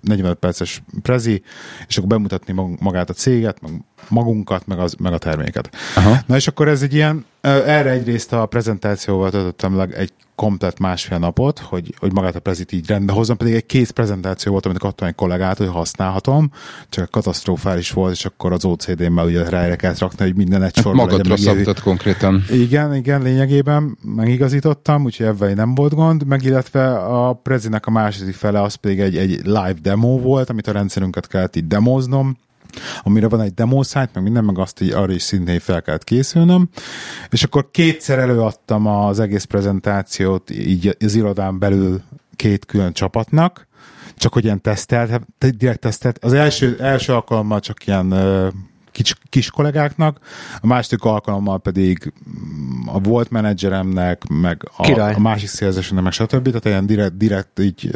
45 perces prezi, és akkor bemutatni magát a céget, meg magunkat, meg, az, meg a terméket. Aha. Na és akkor ez egy ilyen, erre egyrészt a prezentációval töltöttem egy komplet másfél napot, hogy, hogy magát a prezit így rendbe hozzam, pedig egy kész prezentáció volt, amit kaptam egy kollégát, hogy használhatom, csak katasztrofális volt, és akkor az OCD-mmel ugye rájra kellett rakni, hogy minden egy hát sorban Magadra szabtad konkrétan. Igen, igen, lényegében megigazítottam, úgyhogy ebben nem volt gond, meg illetve a prezinek a második fele az pedig egy, egy live demo volt, amit a rendszerünket kellett így demoznom, amire van egy site, meg minden, meg azt így arra is szintén fel kellett készülnöm, és akkor kétszer előadtam az egész prezentációt így az irodán belül két külön csapatnak, csak hogy ilyen tesztelt, direkt tesztelt. Az első, első alkalommal csak ilyen kis, kis kollégáknak, a második alkalommal pedig a volt menedzseremnek, meg a, a másik szélzősönek, meg stb. Tehát ilyen direkt, direkt így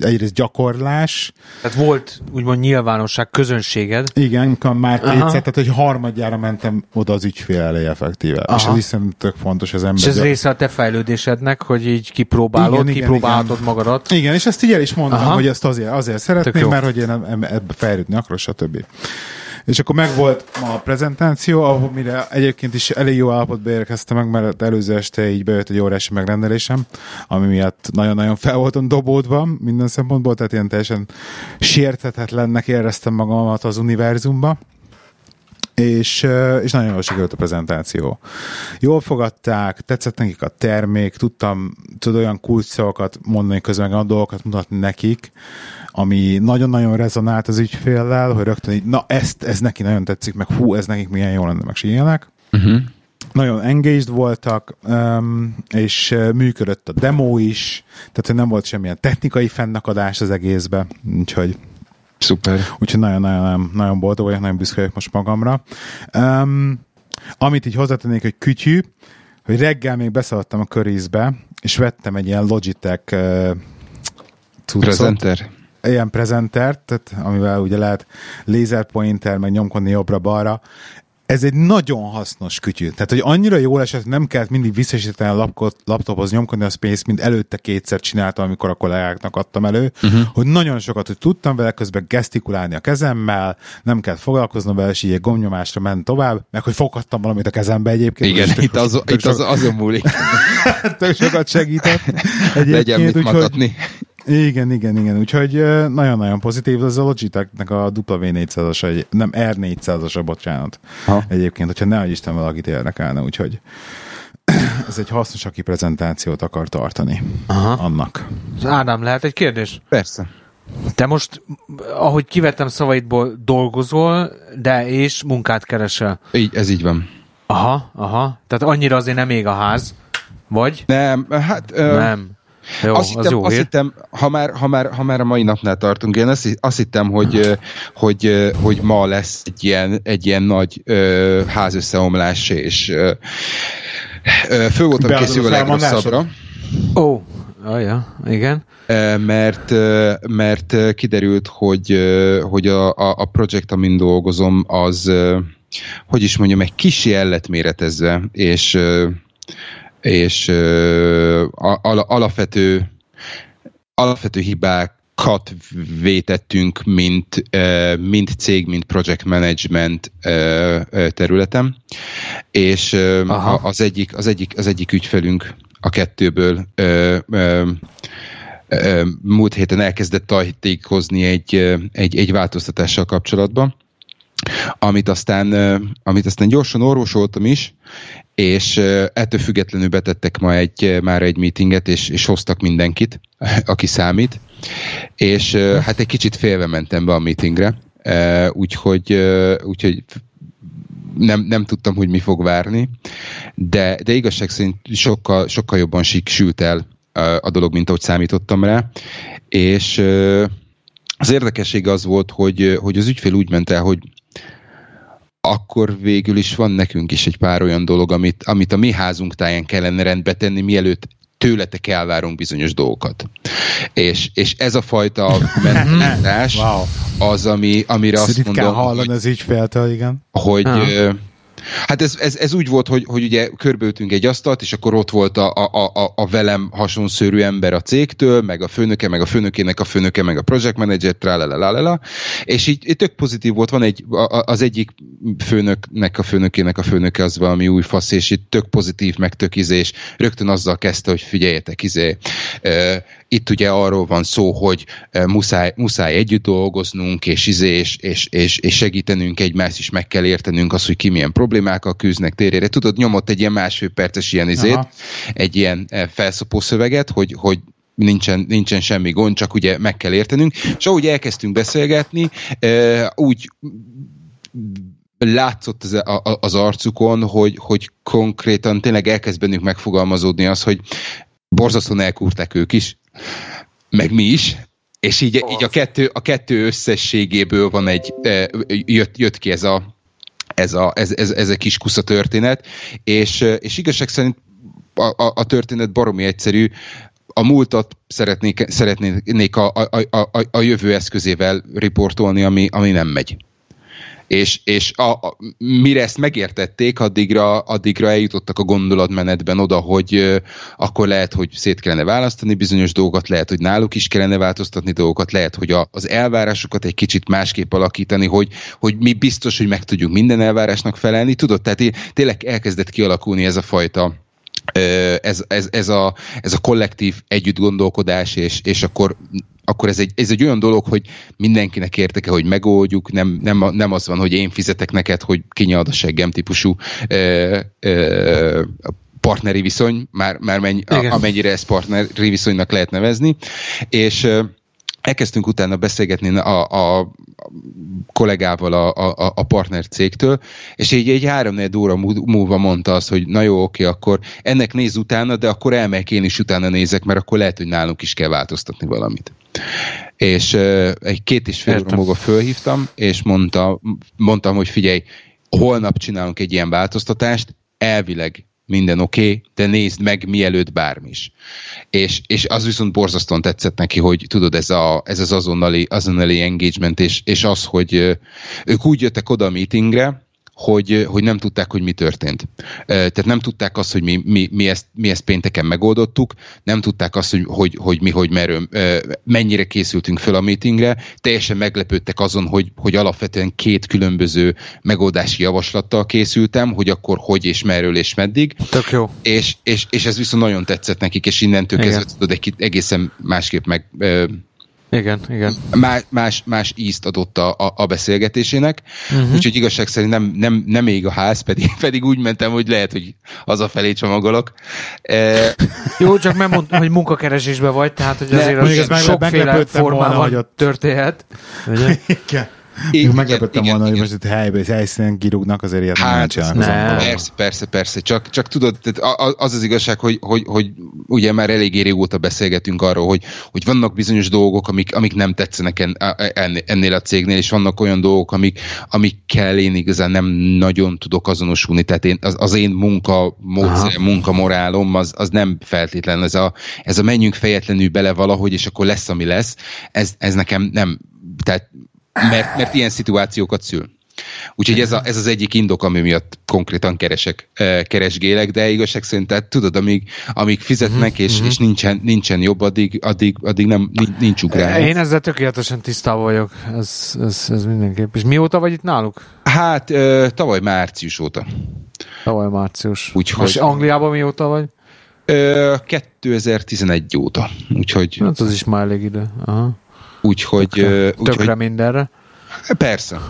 egyrészt gyakorlás. Tehát volt úgymond nyilvánosság, közönséged. Igen, már kétszer, tehát hogy harmadjára mentem oda az ügyfél elé effektíve. Aha. És ez viszont tök fontos az ember. És ez része a te fejlődésednek, hogy így kipróbálod, igen, kipróbálhatod igen. magadat. Igen, és ezt így el is mondtam, Aha. hogy ezt azért, azért szeretném, mert hogy én ebbe fejlődni akarok, stb. És akkor megvolt ma a prezentáció, ahol mire egyébként is elég jó állapotba érkeztem meg, mert előző este így bejött egy órási megrendelésem, ami miatt nagyon-nagyon fel voltam dobódva minden szempontból, tehát ilyen teljesen sértetetlennek éreztem magamat az univerzumba. És, és nagyon jól sikerült a prezentáció. Jól fogadták, tetszett nekik a termék, tudtam tud olyan kulcsszavakat mondani közben, a dolgokat mutatni nekik, ami nagyon-nagyon rezonált az ügyféllel, hogy rögtön így, na ezt, ez neki nagyon tetszik, meg hú, ez nekik milyen jó lenne, meg ilyenek. Uh-huh. Nagyon engaged voltak, és működött a demo is, tehát nem volt semmilyen technikai fennakadás az egészbe, úgyhogy Szuper. Úgyhogy nagyon-nagyon nagyon boldog vagyok, nagyon büszke vagyok most magamra. Um, amit így hozzátennék, hogy kütyű, hogy reggel még beszaladtam a körízbe, és vettem egy ilyen Logitech uh, cuccot. Presenter? Ilyen prezentert, tehát, amivel ugye lehet laserpointer, meg nyomkodni jobbra-balra, ez egy nagyon hasznos kütyű. Tehát, hogy annyira jól esett, nem kellett mindig visszasítani a lapkot, laptophoz nyomkodni a space, mint előtte kétszer csináltam, amikor a kollégáknak adtam elő, uh-huh. hogy nagyon sokat, hogy tudtam vele közben gesztikulálni a kezemmel, nem kellett foglalkoznom vele, és így egy gomnyomásra ment tovább, meg hogy foghattam valamit a kezembe egyébként. Igen, itt, tök, az, tök itt az, azon múlik. tök sokat segített. Egyébként, Legyen mit matatni. Igen, igen, igen. Úgyhogy nagyon-nagyon pozitív. Az a Logitechnek a W400-as, nem R400-as a bocsánat. Ha. Egyébként, hogyha ne Isten valakit érdekelne, úgyhogy ez egy hasznos, aki prezentációt akar tartani Aha. annak. Ádám, lehet egy kérdés? Persze. Te most, ahogy kivettem szavaidból, dolgozol, de és munkát keresel. Így, ez így van. Aha, aha. Tehát annyira azért nem ég a ház, vagy? Nem, hát... Ö... Nem. Jó, azt, hittem, jó azt hittem, ha már, ha, már, ha már a mai napnál tartunk, én azt, azt hittem, hogy, hogy, hogy ma lesz egy ilyen, egy ilyen nagy ö, házösszeomlás, és ö, föl voltam készülve a legrosszabbra. Ó, oh. Oh, ja, igen. Mert, mert kiderült, hogy, hogy a, a, a projekt, amin dolgozom, az, hogy is mondjam, egy kicsi el méretezve, és és al- alapvető, alapvető hibákat vétettünk, mint, mint cég, mint project management területem, és uh, az, egyik, az, egyik, az egyik ügyfelünk a kettőből múlt héten elkezdett tajtékozni egy, egy, egy változtatással kapcsolatban, amit aztán, amit aztán gyorsan orvosoltam is, és ettől függetlenül betettek ma egy, már egy meetinget, és, és hoztak mindenkit, aki számít, és hát egy kicsit félve mentem be a meetingre, úgyhogy, úgyhogy nem, nem tudtam, hogy mi fog várni, de, de igazság szerint sokkal, sokkal jobban sült el a dolog, mint ahogy számítottam rá, és az érdekesség az volt, hogy, hogy az ügyfél úgy ment el, hogy akkor végül is van nekünk is egy pár olyan dolog, amit, amit a mi házunk táján kellene rendbe tenni, mielőtt tőletek elvárunk bizonyos dolgokat. És, és ez a fajta mentalitás wow. az, ami, amire Ezt azt mondom, hallani hogy, az ügyféltől, igen. Hogy, ah. Hát ez, ez, ez úgy volt, hogy, hogy ugye körbeültünk egy asztalt, és akkor ott volt a, a, a, a velem hasonszörű ember a cégtől, meg a főnöke, meg a főnökének a főnöke, meg a project manager, tralalala, és így, tök pozitív volt, van egy, az egyik főnöknek a főnökének a főnöke az valami új fasz, és itt tök pozitív, meg tök izé, és rögtön azzal kezdte, hogy figyeljetek, izé, itt ugye arról van szó, hogy muszáj, muszáj együtt dolgoznunk, és, izé, és, és, és, és segítenünk egymást, is meg kell értenünk azt, hogy ki milyen problémákkal küzdnek térére. Tudod, nyomott egy ilyen másfél perces ilyen izét, Aha. egy ilyen felszopó szöveget, hogy, hogy nincsen, nincsen semmi gond, csak ugye meg kell értenünk. És ahogy elkezdtünk beszélgetni, úgy látszott az, az arcukon, hogy, hogy konkrétan tényleg elkezd bennük megfogalmazódni az, hogy borzasztóan elkúrták ők is, meg mi is, és így, így a, kettő, a kettő összességéből van egy, jött, jött ki ez a, ez a, ez, ez, ez a kis kusza történet, és, és igazság szerint a, a, a történet baromi egyszerű, a múltat szeretnék, szeretnék a, a, a, a jövő eszközével riportolni, ami, ami nem megy és, és a, a, mire ezt megértették, addigra, addigra eljutottak a gondolatmenetben oda, hogy ö, akkor lehet, hogy szét kellene választani bizonyos dolgokat, lehet, hogy náluk is kellene változtatni dolgokat, lehet, hogy a, az elvárásokat egy kicsit másképp alakítani, hogy, hogy mi biztos, hogy meg tudjuk minden elvárásnak felelni. Tudod, tehát tényleg elkezdett kialakulni ez a fajta ez, ez, ez, a, ez a kollektív együttgondolkodás, és, és akkor akkor ez egy, ez egy olyan dolog, hogy mindenkinek érteke, hogy megoldjuk, nem, nem, nem az van, hogy én fizetek neked, hogy kinyald a seggem típusú ö, ö, partneri viszony, már, már mennyi, a, amennyire ezt partneri viszonynak lehet nevezni, és elkezdtünk utána beszélgetni a, a kollégával a, a, a partner cégtől, és így egy három óra múlva mondta azt, hogy na jó, oké, akkor ennek néz utána, de akkor elmegyek én is utána nézek, mert akkor lehet, hogy nálunk is kell változtatni valamit. És uh, egy két és fél óra múlva fölhívtam, és mondta, mondtam, hogy figyelj, holnap csinálunk egy ilyen változtatást, elvileg minden oké, okay, de nézd meg mielőtt bármi is. És, és az viszont borzasztóan tetszett neki, hogy tudod, ez, a, ez az azonnali, azonnali engagement, és, és az, hogy ők úgy jöttek oda a meetingre, hogy, hogy nem tudták, hogy mi történt. Tehát nem tudták azt, hogy mi, mi, mi, ezt, mi ezt pénteken megoldottuk, nem tudták azt, hogy, hogy, hogy mi, hogy merő, mennyire készültünk fel a meetingre, teljesen meglepődtek azon, hogy, hogy alapvetően két különböző megoldási javaslattal készültem, hogy akkor hogy és merről és meddig. Tök jó. És, és, és ez viszont nagyon tetszett nekik, és innentől kezdve tudod, egy egészen másképp meg igen, igen. Más, más, más ízt adott a, a, a beszélgetésének, uh-huh. úgyhogy igazság szerint nem, nem, nem még a ház, pedig, pedig úgy mentem, hogy lehet, hogy felé csomagolok. E... Jó, csak mert mondtam, hogy munkakeresésben vagy, tehát hogy azért az, az sokféle formában hogy történhet. Igen. Én meglepettem volna, hogy most itt helyben, helyszínen kirúgnak, azért ilyet hát, nem ne. Persze, persze, persze. Csak, csak tudod, az az igazság, hogy, hogy, hogy ugye már eléggé régóta beszélgetünk arról, hogy, hogy vannak bizonyos dolgok, amik, amik nem tetszenek en, ennél a cégnél, és vannak olyan dolgok, amik, amikkel én igazán nem nagyon tudok azonosulni. Tehát én, az, az én munka módszer, munkamorálom, az, az nem feltétlen ez a, ez a menjünk fejetlenül bele valahogy, és akkor lesz, ami lesz. Ez, ez nekem nem, tehát mert, mert ilyen szituációkat szül. Úgyhogy ez, a, ez az egyik indok, ami miatt konkrétan keresek, keresgélek, de igazság szerint, tehát tudod, amíg, amíg fizetnek, uh-huh, és, uh-huh. és nincsen, nincsen jobb, addig, addig, addig nem, nincs ugrás. Én ezzel tökéletesen tisztában vagyok, ez, ez, ez mindenképp. És mióta vagy itt náluk? Hát tavaly március óta. Tavaly március. Úgyhogy, és Angliában mióta vagy? 2011 óta. Úgyhogy... Hát az is már elég idő. Aha. Úgyhogy... Tökre, tökre úgyhogy, mindenre. Persze.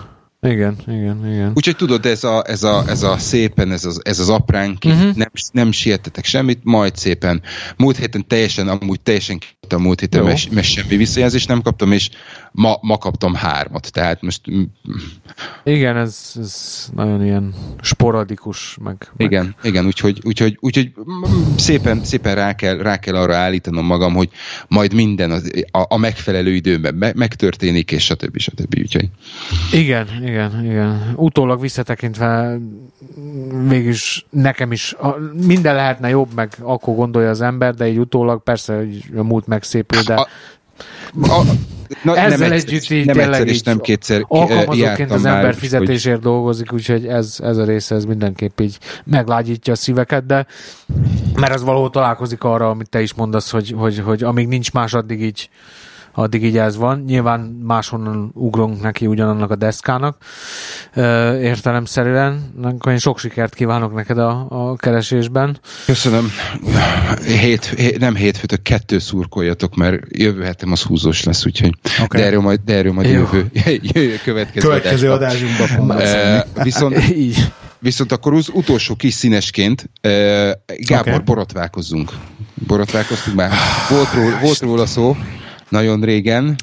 Igen, igen, igen. Úgyhogy tudod, ez a, ez a, ez a szépen, ez az, ez az apránk, uh-huh. nem, nem sietetek semmit, majd szépen. Múlt héten teljesen, amúgy teljesen a múlt héten, mert, mert semmi visszajelzést nem kaptam, és ma, ma kaptam hármat, tehát most... Igen, ez, ez nagyon ilyen sporadikus, meg... Igen, meg... igen, úgyhogy, úgyhogy, úgyhogy szépen, szépen rá, kell, rá kell arra állítanom magam, hogy majd minden az, a, a megfelelő időben me, megtörténik, és stb. stb. Úgyhogy... Igen, igen, igen. Utólag visszatekintve mégis nekem is minden lehetne jobb, meg akkor gondolja az ember, de egy utólag persze hogy a múlt megszépül, de... A, a, na, Ezzel nem együtt egyszer, így nem egyszer és nem kétszer alkalmazóként az ember már, fizetésért hogy... dolgozik, úgyhogy ez, ez a része ez mindenképp így meglágyítja a szíveket, de mert ez valahol találkozik arra, amit te is mondasz, hogy, hogy, hogy amíg nincs más, addig így addig így ez van. Nyilván máshonnan ugrunk neki ugyanannak a deszkának értelemszerűen. Akkor én sok sikert kívánok neked a, a keresésben. Köszönöm. Hét, hét, nem hétfőt, a kettő szurkoljatok, mert jövő hetem az húzós lesz, úgyhogy okay. de erről majd, de erről majd jövő, jövő következő, következő adásunkban fogunk Viszont így. Viszont akkor az utolsó kis színesként Gábor, okay. borotválkozzunk. Borotválkoztunk már. Volt róla, volt róla szó, nagyon régen.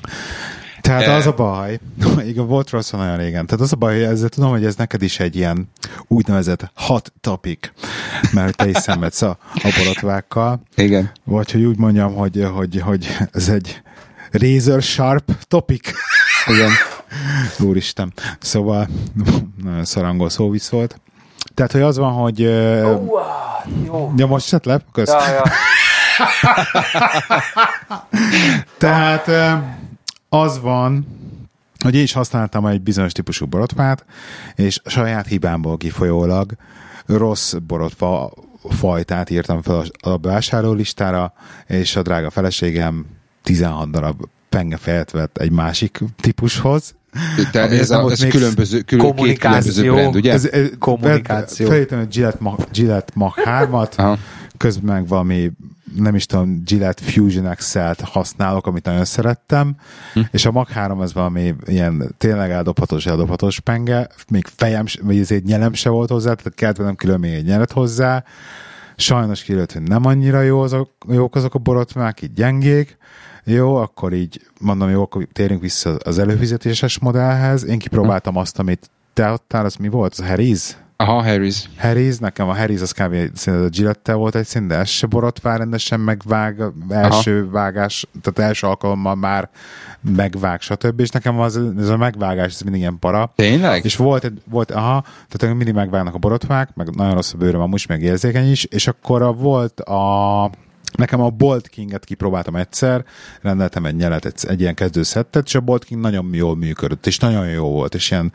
Tehát az a baj, igen, volt rossz nagyon régen, tehát az a baj, hogy ezzel tudom, hogy ez neked is egy ilyen úgynevezett hot topic, mert te is szenvedsz a, a borotvákkal. Igen. Vagy hogy úgy mondjam, hogy, hogy, hogy ez egy razor sharp topic. Igen. Úristen. Szóval nagyon szarangol szóvisz volt. Tehát, hogy az van, hogy... Oh, wow. Jó. Ja, most se le? Kösz. Ja, ja. Tehát az van, hogy én is használtam egy bizonyos típusú borotvát, és saját hibámból kifolyólag rossz borotva fajtát írtam fel a vásárló listára, és a drága feleségem 16 darab pengefejet vett egy másik típushoz, de ez, ez, a, ez különböző, külön, két különböző brand, ugye? Ez, ez, kommunikáció. Felírtam egy Gillette Mach, Gillette Mach 3-at, közben meg valami nem is tudom, Gillette Fusion XL-t használok, amit nagyon szerettem, hm. és a Mag 3 az valami ilyen tényleg eldobhatós, eldobhatós penge, még fejem, vagy ezért nyelem se volt hozzá, tehát kellett nem külön még egy nyelet hozzá, sajnos kiderült, hogy nem annyira jó azok, jók azok a borotvák, így gyengék, jó, akkor így mondom, jó, akkor térjünk vissza az előfizetéses modellhez. Én kipróbáltam azt, amit te adtál, az mi volt? Az Harry's? Aha, Harry's. Harry's, nekem a Harry's az kb. a gillette volt egy szint, de ez se borotvál rendesen megvág, első Aha. vágás, tehát első alkalommal már megvág, stb. És nekem az, ez a megvágás, ez mindig ilyen para. Tényleg? És volt, volt aha, tehát mindig megvágnak a borotvák, meg nagyon rossz a bőröm amúgy, meg érzékeny is, és akkor a, volt a Nekem a Bolt King-et kipróbáltam egyszer, rendeltem egy nyelet, egy, egy ilyen kezdőszettet, és a Bolt King nagyon jól működött, és nagyon jó volt, és ilyen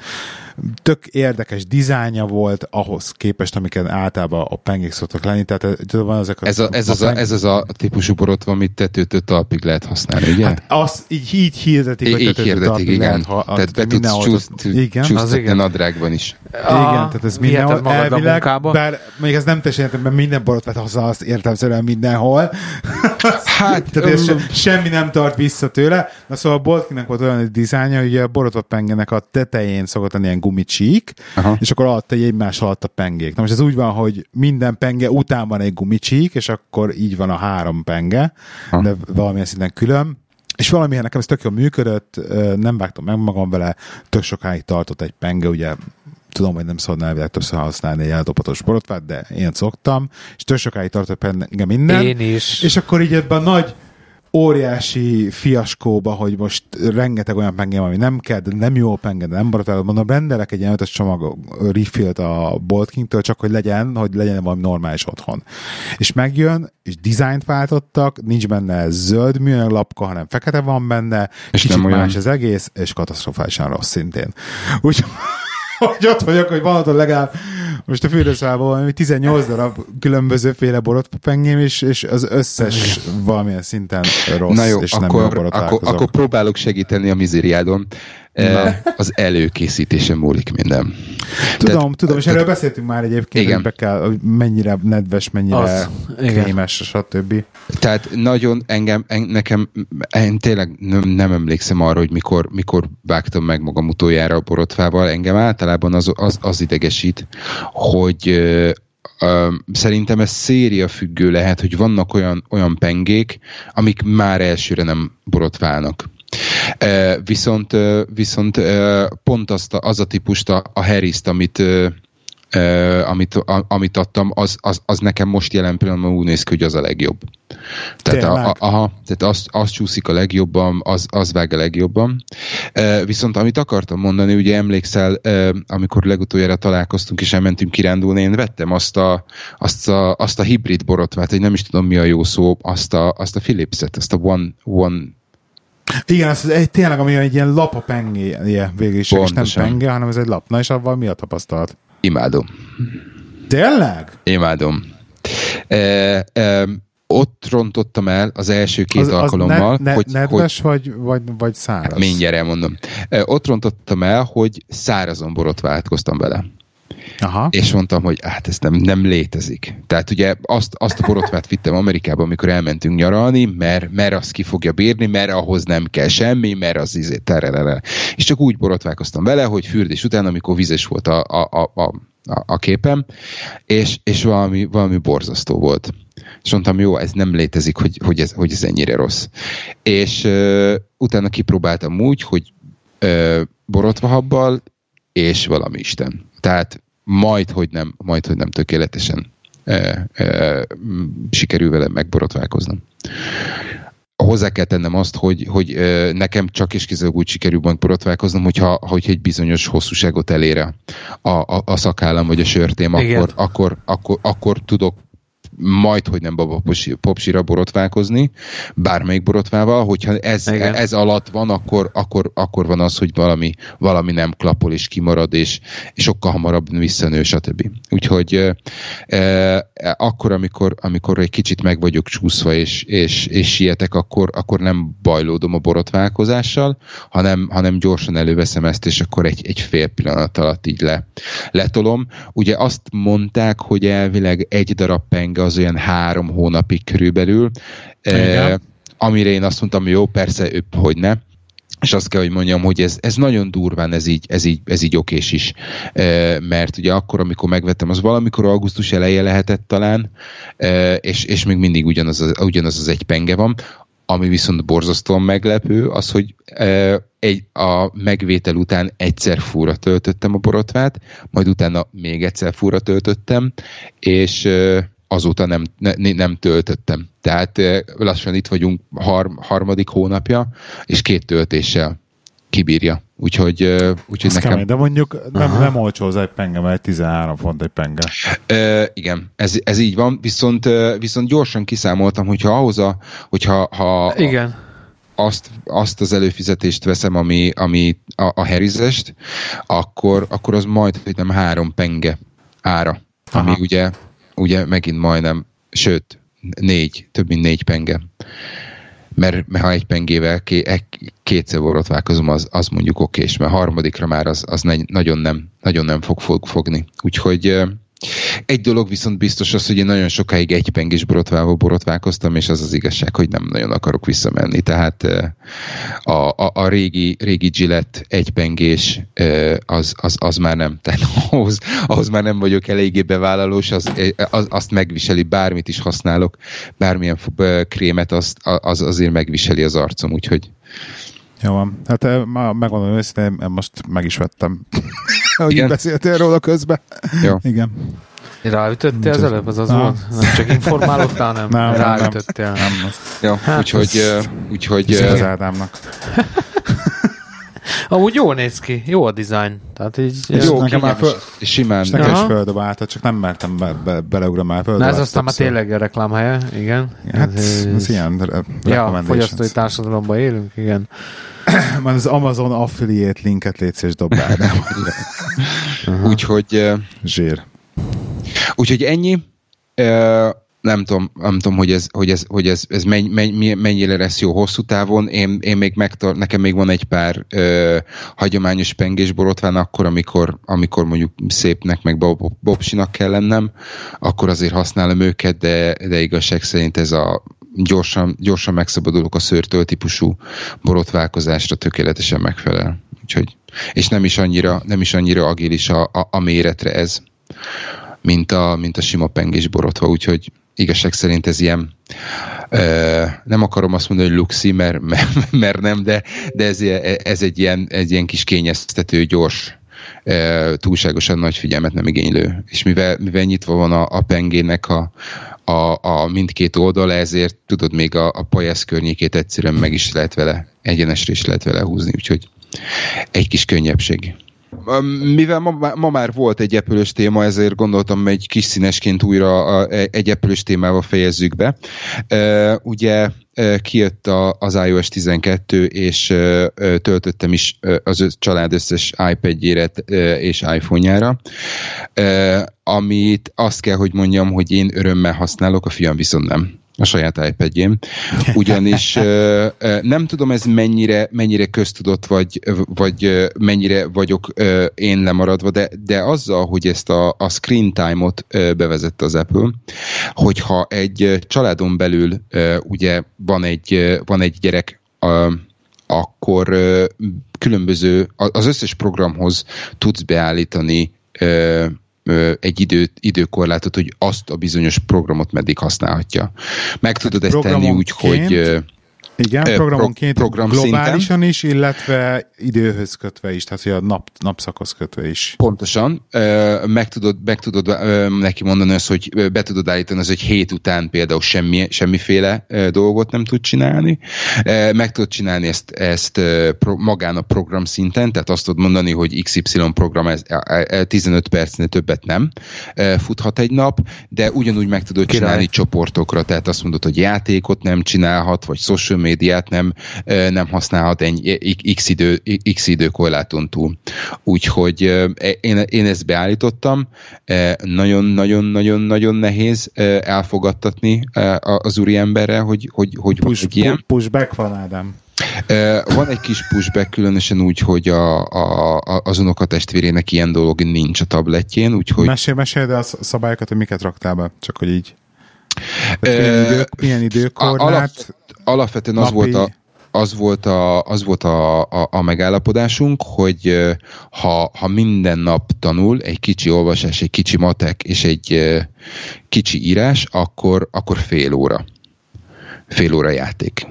tök érdekes dizájnja volt ahhoz képest, amiket általában a pengék szoktak lenni, tehát van ezek a, ez, a, ez, a, az a, ez az a típusú borotva, amit tetőtől talpig lehet használni, ugye? Hát az így, így hirdetik, hogy így hirdetik, igen. Lehet, ha, tehát be tudsz csúszt, igen, az igen. nadrágban is. A, igen, tehát ez mindenhol elvileg, bár még ez nem teljesen mert minden borotvát használsz értelmszerűen mindenhol, hát, Tehát um, se, semmi nem tart vissza tőle. Na szóval a Boltkinek volt olyan egy dizájnja, hogy a borotva pengenek a tetején szokott lenni ilyen gumicsík, Aha. és akkor alatt egy egymás alatt a pengék. Na most ez úgy van, hogy minden penge után van egy gumicsík, és akkor így van a három penge, Aha. de valamilyen szinten külön. És valamilyen nekem ez tök jól működött, nem vágtam meg magam vele, tök sokáig tartott egy penge, ugye tudom, hogy nem szabad elvileg többször használni egy eldopatos borotvát, de én szoktam, és tök sokáig tartott engem minden. Én is. És akkor így ebben a nagy óriási fiaskóba, hogy most rengeteg olyan pengem, ami nem kell, de nem jó penge, de nem borotvát, mondom, rendelek egy ilyen ötös csomag refillt a Bolt King-től, csak hogy legyen, hogy legyen valami normális otthon. És megjön, és dizájnt váltottak, nincs benne zöld műanyag lapka, hanem fekete van benne, és kicsit nem olyan... más az egész, és katasztrofálisan rossz szintén. Úgyhogy hogy ott vagyok, hogy van ott legalább most a fürdőszobában valami 18 darab különbözőféle borotpengém, és, és az összes valamilyen szinten rossz, Na jó, és akkor, nem jó akkor, akkor próbálok segíteni a mizériádon. Na. az előkészítésen múlik minden. Tudom, Tehát, tudom, és erről beszéltünk már egyébként, igen. hogy, kell, hogy mennyire nedves, mennyire az, krémes, stb. Tehát nagyon engem, nekem, én tényleg nem, nem emlékszem arra, hogy mikor, mikor vágtam meg magam utoljára a borotvával, engem általában az, az, az idegesít, hogy szerintem ez széria függő lehet, hogy vannak olyan, olyan pengék, amik már elsőre nem borotválnak Viszont, viszont pont azt a, az a típust, a, a Harris-t, amit Uh, amit, a, amit adtam, az, az, az nekem most jelen pillanatban úgy néz ki, hogy az a legjobb. Tehát, a, a, aha, tehát az, az csúszik a legjobban, az, az vág a legjobban. Uh, viszont amit akartam mondani, ugye emlékszel, uh, amikor legutoljára találkoztunk és elmentünk kirándulni, én vettem azt a, azt a, azt a hibrid borotvát, hogy nem is tudom mi a jó szó, azt a, azt a Philips-et, azt a One, one igen, az egy, tényleg, ami egy ilyen lap a pengéje végül is, és nem penge, hanem ez egy lap. Na és avval mi a tapasztalat? Imádom. Tényleg? Imádom. E, e, ott rontottam el az első két az, alkalommal. Az ne, ne, hogy, nedves hogy, vagy, vagy, vagy száraz? Hát mindjárt elmondom. E, ott rontottam el, hogy szárazon borotváltkoztam vele. Aha. És mondtam, hogy hát ez nem, nem létezik. Tehát ugye azt, azt a borotvát vittem Amerikába, amikor elmentünk nyaralni, mert, mert azt ki fogja bírni, mert ahhoz nem kell semmi, mert az izé, tererere. És csak úgy borotválkoztam vele, hogy fürdés után, amikor vizes volt a, a, a, a a képem, és, és valami, valami borzasztó volt. És mondtam, jó, ez nem létezik, hogy, hogy, ez, hogy ez ennyire rossz. És uh, utána kipróbáltam úgy, hogy uh, borotvahabbal, és valami Isten. Tehát majd, hogy nem, majd, hogy nem tökéletesen e, e, sikerül vele megborotválkoznom. Hozzá kell tennem azt, hogy, hogy e, nekem csak és kizárólag úgy sikerül megborotválkoznom, hogyha, hogy egy bizonyos hosszúságot elére a, a, a szakállam vagy a sörtém, akkor, akkor, akkor, akkor tudok majd, hogy nem baba popsira borotválkozni, bármelyik borotvával, hogyha ez, ez alatt van, akkor, akkor, akkor van az, hogy valami, valami nem klapol és kimarad, és, és sokkal hamarabb visszanő, stb. Úgyhogy e, e, akkor, amikor, amikor egy kicsit meg vagyok csúszva, és, és, és sietek, akkor, akkor nem bajlódom a borotválkozással, hanem, hanem gyorsan előveszem ezt, és akkor egy, egy fél pillanat alatt így le, letolom. Ugye azt mondták, hogy elvileg egy darab penge az olyan három hónapig körülbelül, Igen. amire én azt mondtam, jó, persze, hogy ne, és azt kell, hogy mondjam, hogy ez, ez nagyon durván, ez így, ez így, ez így okés is. Mert ugye akkor, amikor megvettem, az valamikor augusztus eleje lehetett talán, és, és még mindig ugyanaz az, ugyanaz az egy penge van. Ami viszont borzasztóan meglepő, az, hogy egy, a megvétel után egyszer fúra töltöttem a borotvát, majd utána még egyszer fúra töltöttem, és azóta nem, ne, nem töltöttem. Tehát lassan itt vagyunk har, harmadik hónapja, és két töltéssel kibírja. Úgyhogy, úgyhogy nekem... Kemény, de mondjuk nem, nem olcsó az egy penge, mert 13 font egy penge. E, igen, ez, ez így van, viszont, viszont gyorsan kiszámoltam, hogyha ahhoz a, hogyha ha igen. azt, azt az előfizetést veszem, ami, ami a, a herizest, akkor, akkor az majd, hogy nem három penge ára, Aha. ami ugye ugye megint majdnem, sőt, négy, több mint négy penge. Mert, mert ha egy pengével ké, e, kétszer borotválkozom, az, az mondjuk okés, mert harmadikra már az, az nagyon, nem, nagyon nem fog, fog fogni. Úgyhogy egy dolog viszont biztos az, hogy én nagyon sokáig egy pengés borotvával borotválkoztam, és az az igazság, hogy nem nagyon akarok visszamenni. Tehát a, a, a régi, régi Gillette egypengés az, az, az már nem. Tehát ahhoz, ahhoz már nem vagyok eléggé bevállalós, az, az, azt megviseli, bármit is használok, bármilyen krémet, azt, az azért megviseli az arcom, úgyhogy jó van. Hát ma megmondom őszintén, most meg is vettem. Hogy beszéltél róla közben. Jó. Igen. Ráütöttél az előbb, az az Na. volt? Nem csak informálódtál, nem? nem Ráütöttél. Nem, nem. nem. Jó, hát úgyhogy... Ez... úgyhogy az Ádámnak. Amúgy jól néz ki, jó a design. Tehát így, jó, nekem már föl, simán. És nekem is földobálta, csak nem mertem be, be, beleugrani már földobálta. Na ez aztán már tényleg a reklámhelye, igen. Hát ez, ez ilyen Ja, fogyasztói társadalomban élünk, igen. Már az Amazon affiliate linket létsz és dob Úgyhogy... Zsír. Úgyhogy ennyi nem tudom, nem tudom hogy ez, hogy ez, hogy ez, ez menny, menny, mennyire lesz jó hosszú távon. Én, én még megtar, nekem még van egy pár ö, hagyományos pengés borotván, akkor, amikor, amikor mondjuk szépnek, meg bobsinak kell lennem, akkor azért használom őket, de, de igazság szerint ez a gyorsan, gyorsan megszabadulok a szőrtől típusú borotválkozásra tökéletesen megfelel. Úgyhogy, és nem is annyira, nem is annyira agilis a, a, a méretre ez, mint a, mint a sima pengés borotva, úgyhogy igazság szerint ez ilyen, ö, nem akarom azt mondani, hogy luxi, mert, mert, nem, de, de ez, ez egy, ilyen, egy ilyen kis kényeztető, gyors, túlságosan nagy figyelmet nem igénylő. És mivel, mivel nyitva van a, a pengének a, a, a mindkét oldala, ezért tudod, még a, a pajász környékét egyszerűen meg is lehet vele, egyenesre is lehet vele húzni, úgyhogy egy kis könnyebbség. Mivel ma, ma már volt egy epülős téma, ezért gondoltam egy kis színesként újra egy epülős témával fejezzük be. Ugye kijött az iOS 12, és töltöttem is az család összes iPad-jére és iPhone-jára, amit azt kell, hogy mondjam, hogy én örömmel használok, a fiam viszont nem a saját iPad-jém. Ugyanis nem tudom ez mennyire, mennyire köztudott, vagy, vagy mennyire vagyok én lemaradva, de, de azzal, hogy ezt a, a screen time-ot bevezette az Apple, hogyha egy családon belül ugye van egy, van egy gyerek, akkor különböző, az összes programhoz tudsz beállítani egy idő, időkorlátot, hogy azt a bizonyos programot meddig használhatja. Meg tudod ezt tenni úgy, hogy igen, programonként pro, program globálisan szinten. is, illetve időhöz kötve is, tehát hogy a nap, napszakhoz kötve is. Pontosan. Meg tudod, meg tudod neki mondani azt, hogy be tudod állítani az, hogy hét után például semmi, semmiféle dolgot nem tud csinálni. Meg tudod csinálni ezt, ezt magán a program szinten, tehát azt tudod mondani, hogy XY program ez, 15 percnél többet nem futhat egy nap, de ugyanúgy meg tudod Király. csinálni csoportokra, tehát azt mondod, hogy játékot nem csinálhat, vagy social médiát nem, nem használhat egy x, idő, x időkorláton túl. Úgyhogy én, én ezt beállítottam, nagyon-nagyon-nagyon-nagyon nehéz elfogadtatni az úriemberre, hogy, hogy, hogy push, hogy ilyen. Pushback van, Ádám. Van egy kis pushback, különösen úgy, hogy a, a, az unokatestvérének ilyen dolog nincs a tabletjén, úgyhogy... Mesél, mesél, de a szabályokat, hogy miket raktál be, csak hogy így milyen, idő, milyen időkorlát? Alapvetően az volt a az volt a, az volt a, a, a megállapodásunk, hogy ha, ha minden nap tanul egy kicsi olvasás, egy kicsi matek és egy kicsi írás, akkor, akkor fél óra. Fél óra játék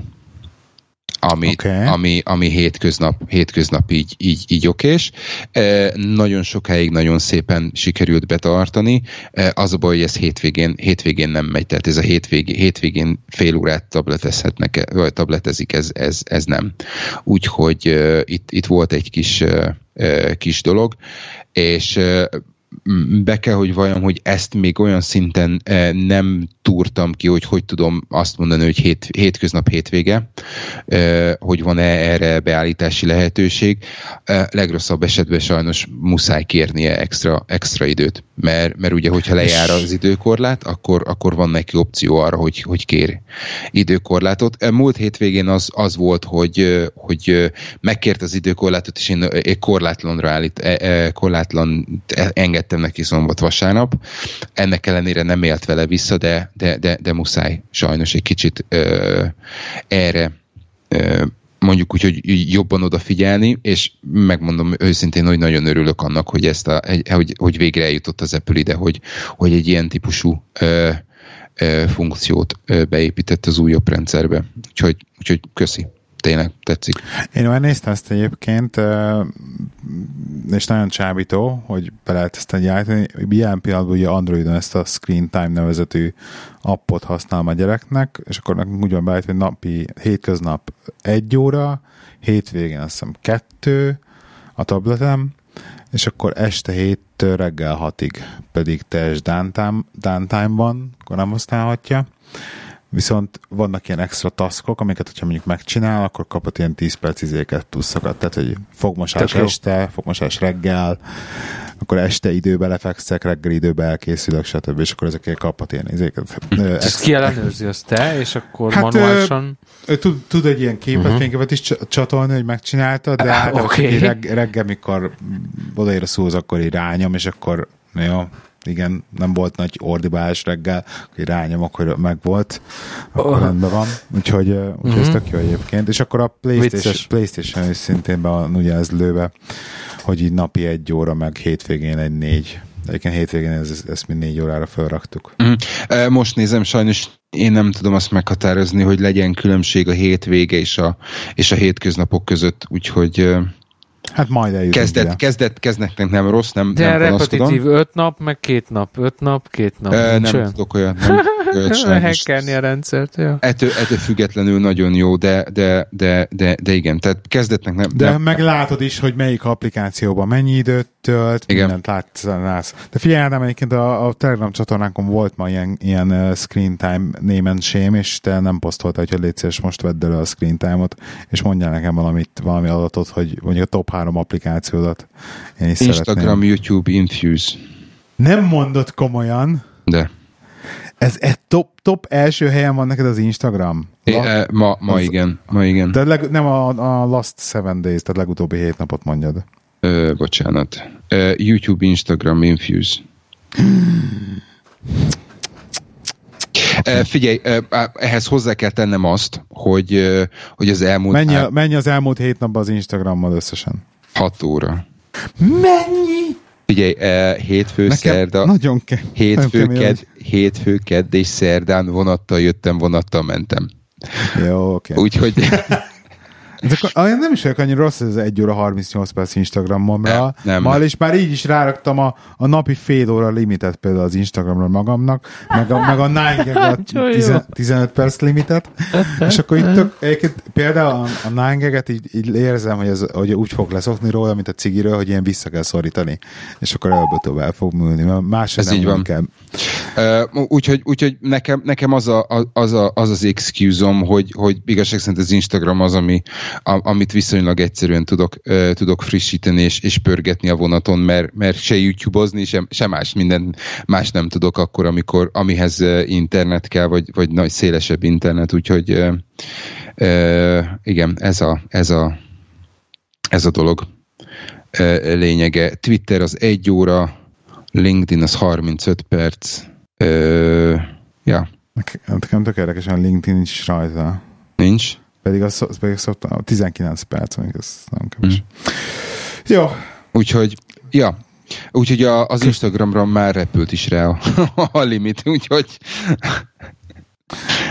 ami, okay. ami, ami hétköznap, hétköznap így, így, így okés. E, nagyon sokáig nagyon szépen sikerült betartani. E, az a baj, hogy ez hétvégén, hétvégén nem megy, tehát ez a hétvégén, hétvégén fél órát tabletezhetnek, vagy tabletezik, ez, ez, ez nem. Úgyhogy e, itt, itt volt egy kis, e, kis dolog, és be kell, hogy vajon, hogy ezt még olyan szinten eh, nem túrtam ki, hogy hogy tudom azt mondani, hogy hét, hétköznap hétvége, eh, hogy van-e erre beállítási lehetőség. Eh, legrosszabb esetben sajnos muszáj kérnie extra, extra időt, mert, mert ugye, hogyha lejár az időkorlát, akkor, akkor van neki opció arra, hogy, hogy kér időkorlátot. Múlt hétvégén az, az volt, hogy, hogy megkért az időkorlátot, és én korlátlanra állít, korlátlan engedtem engedtem neki szombat-vasárnap. Ennek ellenére nem élt vele vissza, de, de, de, de muszáj sajnos egy kicsit ö, erre ö, mondjuk úgy, hogy jobban odafigyelni, és megmondom őszintén, hogy nagyon örülök annak, hogy ezt a, hogy, hogy végre eljutott az Apple ide, hogy, hogy egy ilyen típusú ö, ö, funkciót ö, beépített az újabb rendszerbe. Úgyhogy, úgyhogy köszi tényleg tetszik. Én már néztem ezt egyébként, és nagyon csábító, hogy be lehet ezt állítani. Ilyen pillanatban ugye Androidon ezt a Screen Time nevezetű appot használom a gyereknek, és akkor nekünk úgy van beállítva, hogy napi, hétköznap egy óra, hétvégén azt hiszem kettő a tabletem, és akkor este héttől reggel hatig pedig teljes downtime, downtime-ban, akkor nem használhatja viszont vannak ilyen extra taskok, amiket, hogyha mondjuk megcsinál, akkor kapott ilyen 10 perc izéket pluszokat, tehát, hogy fogmosás Tök este, jó. fogmosás reggel, akkor este időbe lefekszek, reggel időbe elkészülök, stb. És akkor ezekért kaphat ilyen izéket. Ezt ki ellenőrzi azt te, és akkor hát, manuálisan... Ő, tud, tud egy ilyen képet, uh-huh. fényképet is csatolni, hogy megcsinálta, de hát okay. reg, reggel, mikor odaér a szóhoz, akkor így rányom, és akkor jó, igen, nem volt nagy ordibálás reggel, hogy rányomok, hogy meg volt, akkor oh. rendben van. Úgyhogy, úgyhogy mm-hmm. ez mhm. tök jó egyébként. És akkor a PlayStation, PlayStation is szintén be van ugye ez lőve, hogy így napi egy óra, meg hétvégén egy négy. Egyébként hétvégén ez, ezt mi négy órára felraktuk. Mm. Most nézem, sajnos én nem tudom azt meghatározni, hogy legyen különbség a hétvége és a, és a hétköznapok között, úgyhogy Hát majd eljutunk kezdet, kezdet, kezdetnek nem rossz, nem De nem repetitív öt nap, meg két nap, öt nap, két nap. E, nem olyan? tudok olyat. Nem Hackerni a rendszert, jó. Ettől, ettől függetlenül nagyon jó, de, de, de, de, de igen, tehát kezdetnek nem. De nem, meglátod is, hogy melyik applikációban mennyi időt tölt, igen. mindent látsz. De figyelj, Ádám, egyébként a, a Telegram csatornánkon volt ma ilyen, ilyen uh, screen time name and shame, és te nem posztoltál, hogy légy szíves, most vedd elő a screen time-ot, és mondjál nekem valamit, valami adatot, hogy mondjuk a top három applikációdat én is Instagram, szeretném. YouTube, Infuse. Nem mondott komolyan. De. Ez egy top, top első helyen van neked az Instagram? É, e, ma, ma az, igen, ma igen. De leg, nem a, a last seven days, tehát legutóbbi hét napot mondjad. Ö, bocsánat. Ö, YouTube, Instagram, Infuse. Figyelj, ehhez hozzá kell tennem azt, hogy, hogy az elmúlt... Mennyi, el... mennyi az elmúlt hét napban az Instagrammal összesen? 6 óra. Mennyi? Figyelj, hétfő, Nekem szerda, nagyon ke- hétfő, ked, hétfő, kedd és szerdán vonattal jöttem, vonattal mentem. Jó, oké. Okay. Úgyhogy Ezek, nem is vagyok annyira rossz ez 1 óra 38 perc Instagramomra. Nem, nem. és már így is ráraktam a, a napi fél óra limitet például az Instagramra magamnak, meg a, meg a 9 a 10, 15 perc limitet, és akkor itt tök, egyébként például a, a 9 így, így érzem, hogy, ez, hogy úgy fog leszokni róla, mint a cigiről, hogy ilyen vissza kell szorítani, és akkor előbb-utóbb el fog mert más ez nem így van. kell. Uh, úgyhogy, úgyhogy nekem, nekem az, a, az, a, az az excuse-om, hogy, hogy igazság szerint az Instagram az, ami, amit viszonylag egyszerűen tudok, tudok frissíteni és, és pörgetni a vonaton, mert, mert se YouTube-ozni, se, se más, minden más nem tudok akkor, amikor amihez internet kell, vagy, vagy nagy szélesebb internet, úgyhogy igen, ez a, ez a, ez a dolog lényege. Twitter az egy óra, LinkedIn az 35 perc, ja, Nekem tök érdekesen LinkedIn is rajta. Nincs? Pedig az, pedig szoktam, 19 perc, még ez nem kevés. Mm. Jó. Úgyhogy, ja, Úgyhogy a, az Instagramra már repült is rá a, a limit, úgyhogy...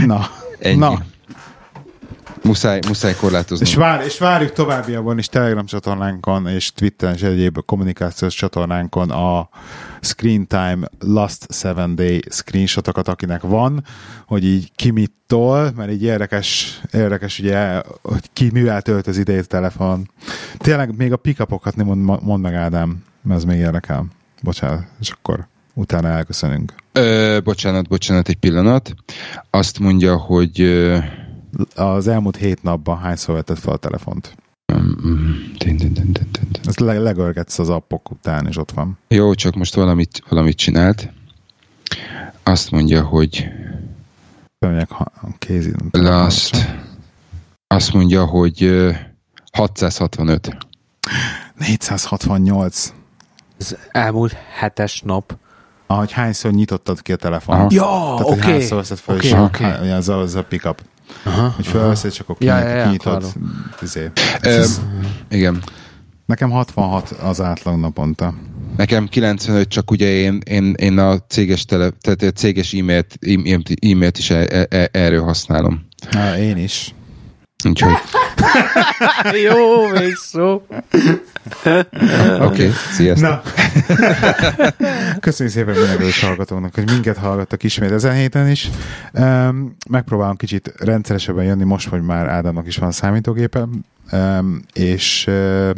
Na, Ennyi. na. Muszáj, muszáj korlátozni. És, vár, és várjuk továbbiakban is Telegram csatornánkon és Twitter és egyéb kommunikációs csatornánkon a Screen Time Last Seven Day screenshotokat, akinek van, hogy így ki mit tol, mert így érdekes, érdekes ugye, hogy ki mivel tölt az idejét telefon. Tényleg még a pickupokat nem mond, mond meg Ádám, mert ez még érdekel. Bocsánat, és akkor utána elköszönünk. Ö, bocsánat, bocsánat, egy pillanat. Azt mondja, hogy... Az elmúlt hét napban hányszor vetted fel a telefont? Ezt le- legörgetsz az appok után, és ott van. Jó, csak most valamit, valamit csinált. Azt mondja, hogy Mondják, kézi. Last. Azt mondja, hogy 665. 468. Ez elmúlt hetes nap. Ahogy hányszor nyitottad ki a telefon. Ja, oké. Okay. Hányszor veszed fel, okay, és okay. az, a, az a pickup. Aha, hogy felveszed, csak akkor ja, ja, ja, kinyitod. Izé. Ez, igen. Nekem 66 az átlag naponta. Nekem 95, csak ugye én, én, én a céges, tele, tehát a céges e-mailt, e-mailt is e, e, erről használom. Na, én is. Úgyhogy... Jó, még szó. Oké, okay, sziasztok. Na. Köszönjük szépen mindenki hallgatónak, hogy minket hallgattak ismét ezen héten is. Um, megpróbálom kicsit rendszeresebben jönni, most, hogy már Ádámnak is van számítógépe, um, és uh,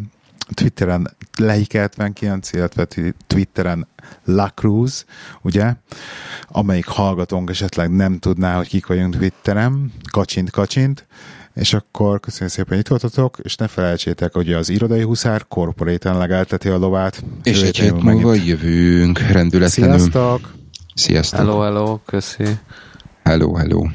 Twitteren Lehi79, illetve Twitteren La Cruz, ugye, amelyik hallgatónk esetleg nem tudná, hogy kik vagyunk Twitteren, kacsint, kacsint, és akkor köszönjük szépen, hogy itt voltatok, és ne felejtsétek, hogy az irodai huszár korporéten legelteti a lovát. És egy hét múlva jövünk rendületlenül. Sziasztok! Sziasztok! Hello, hello, köszi! Hello, hello!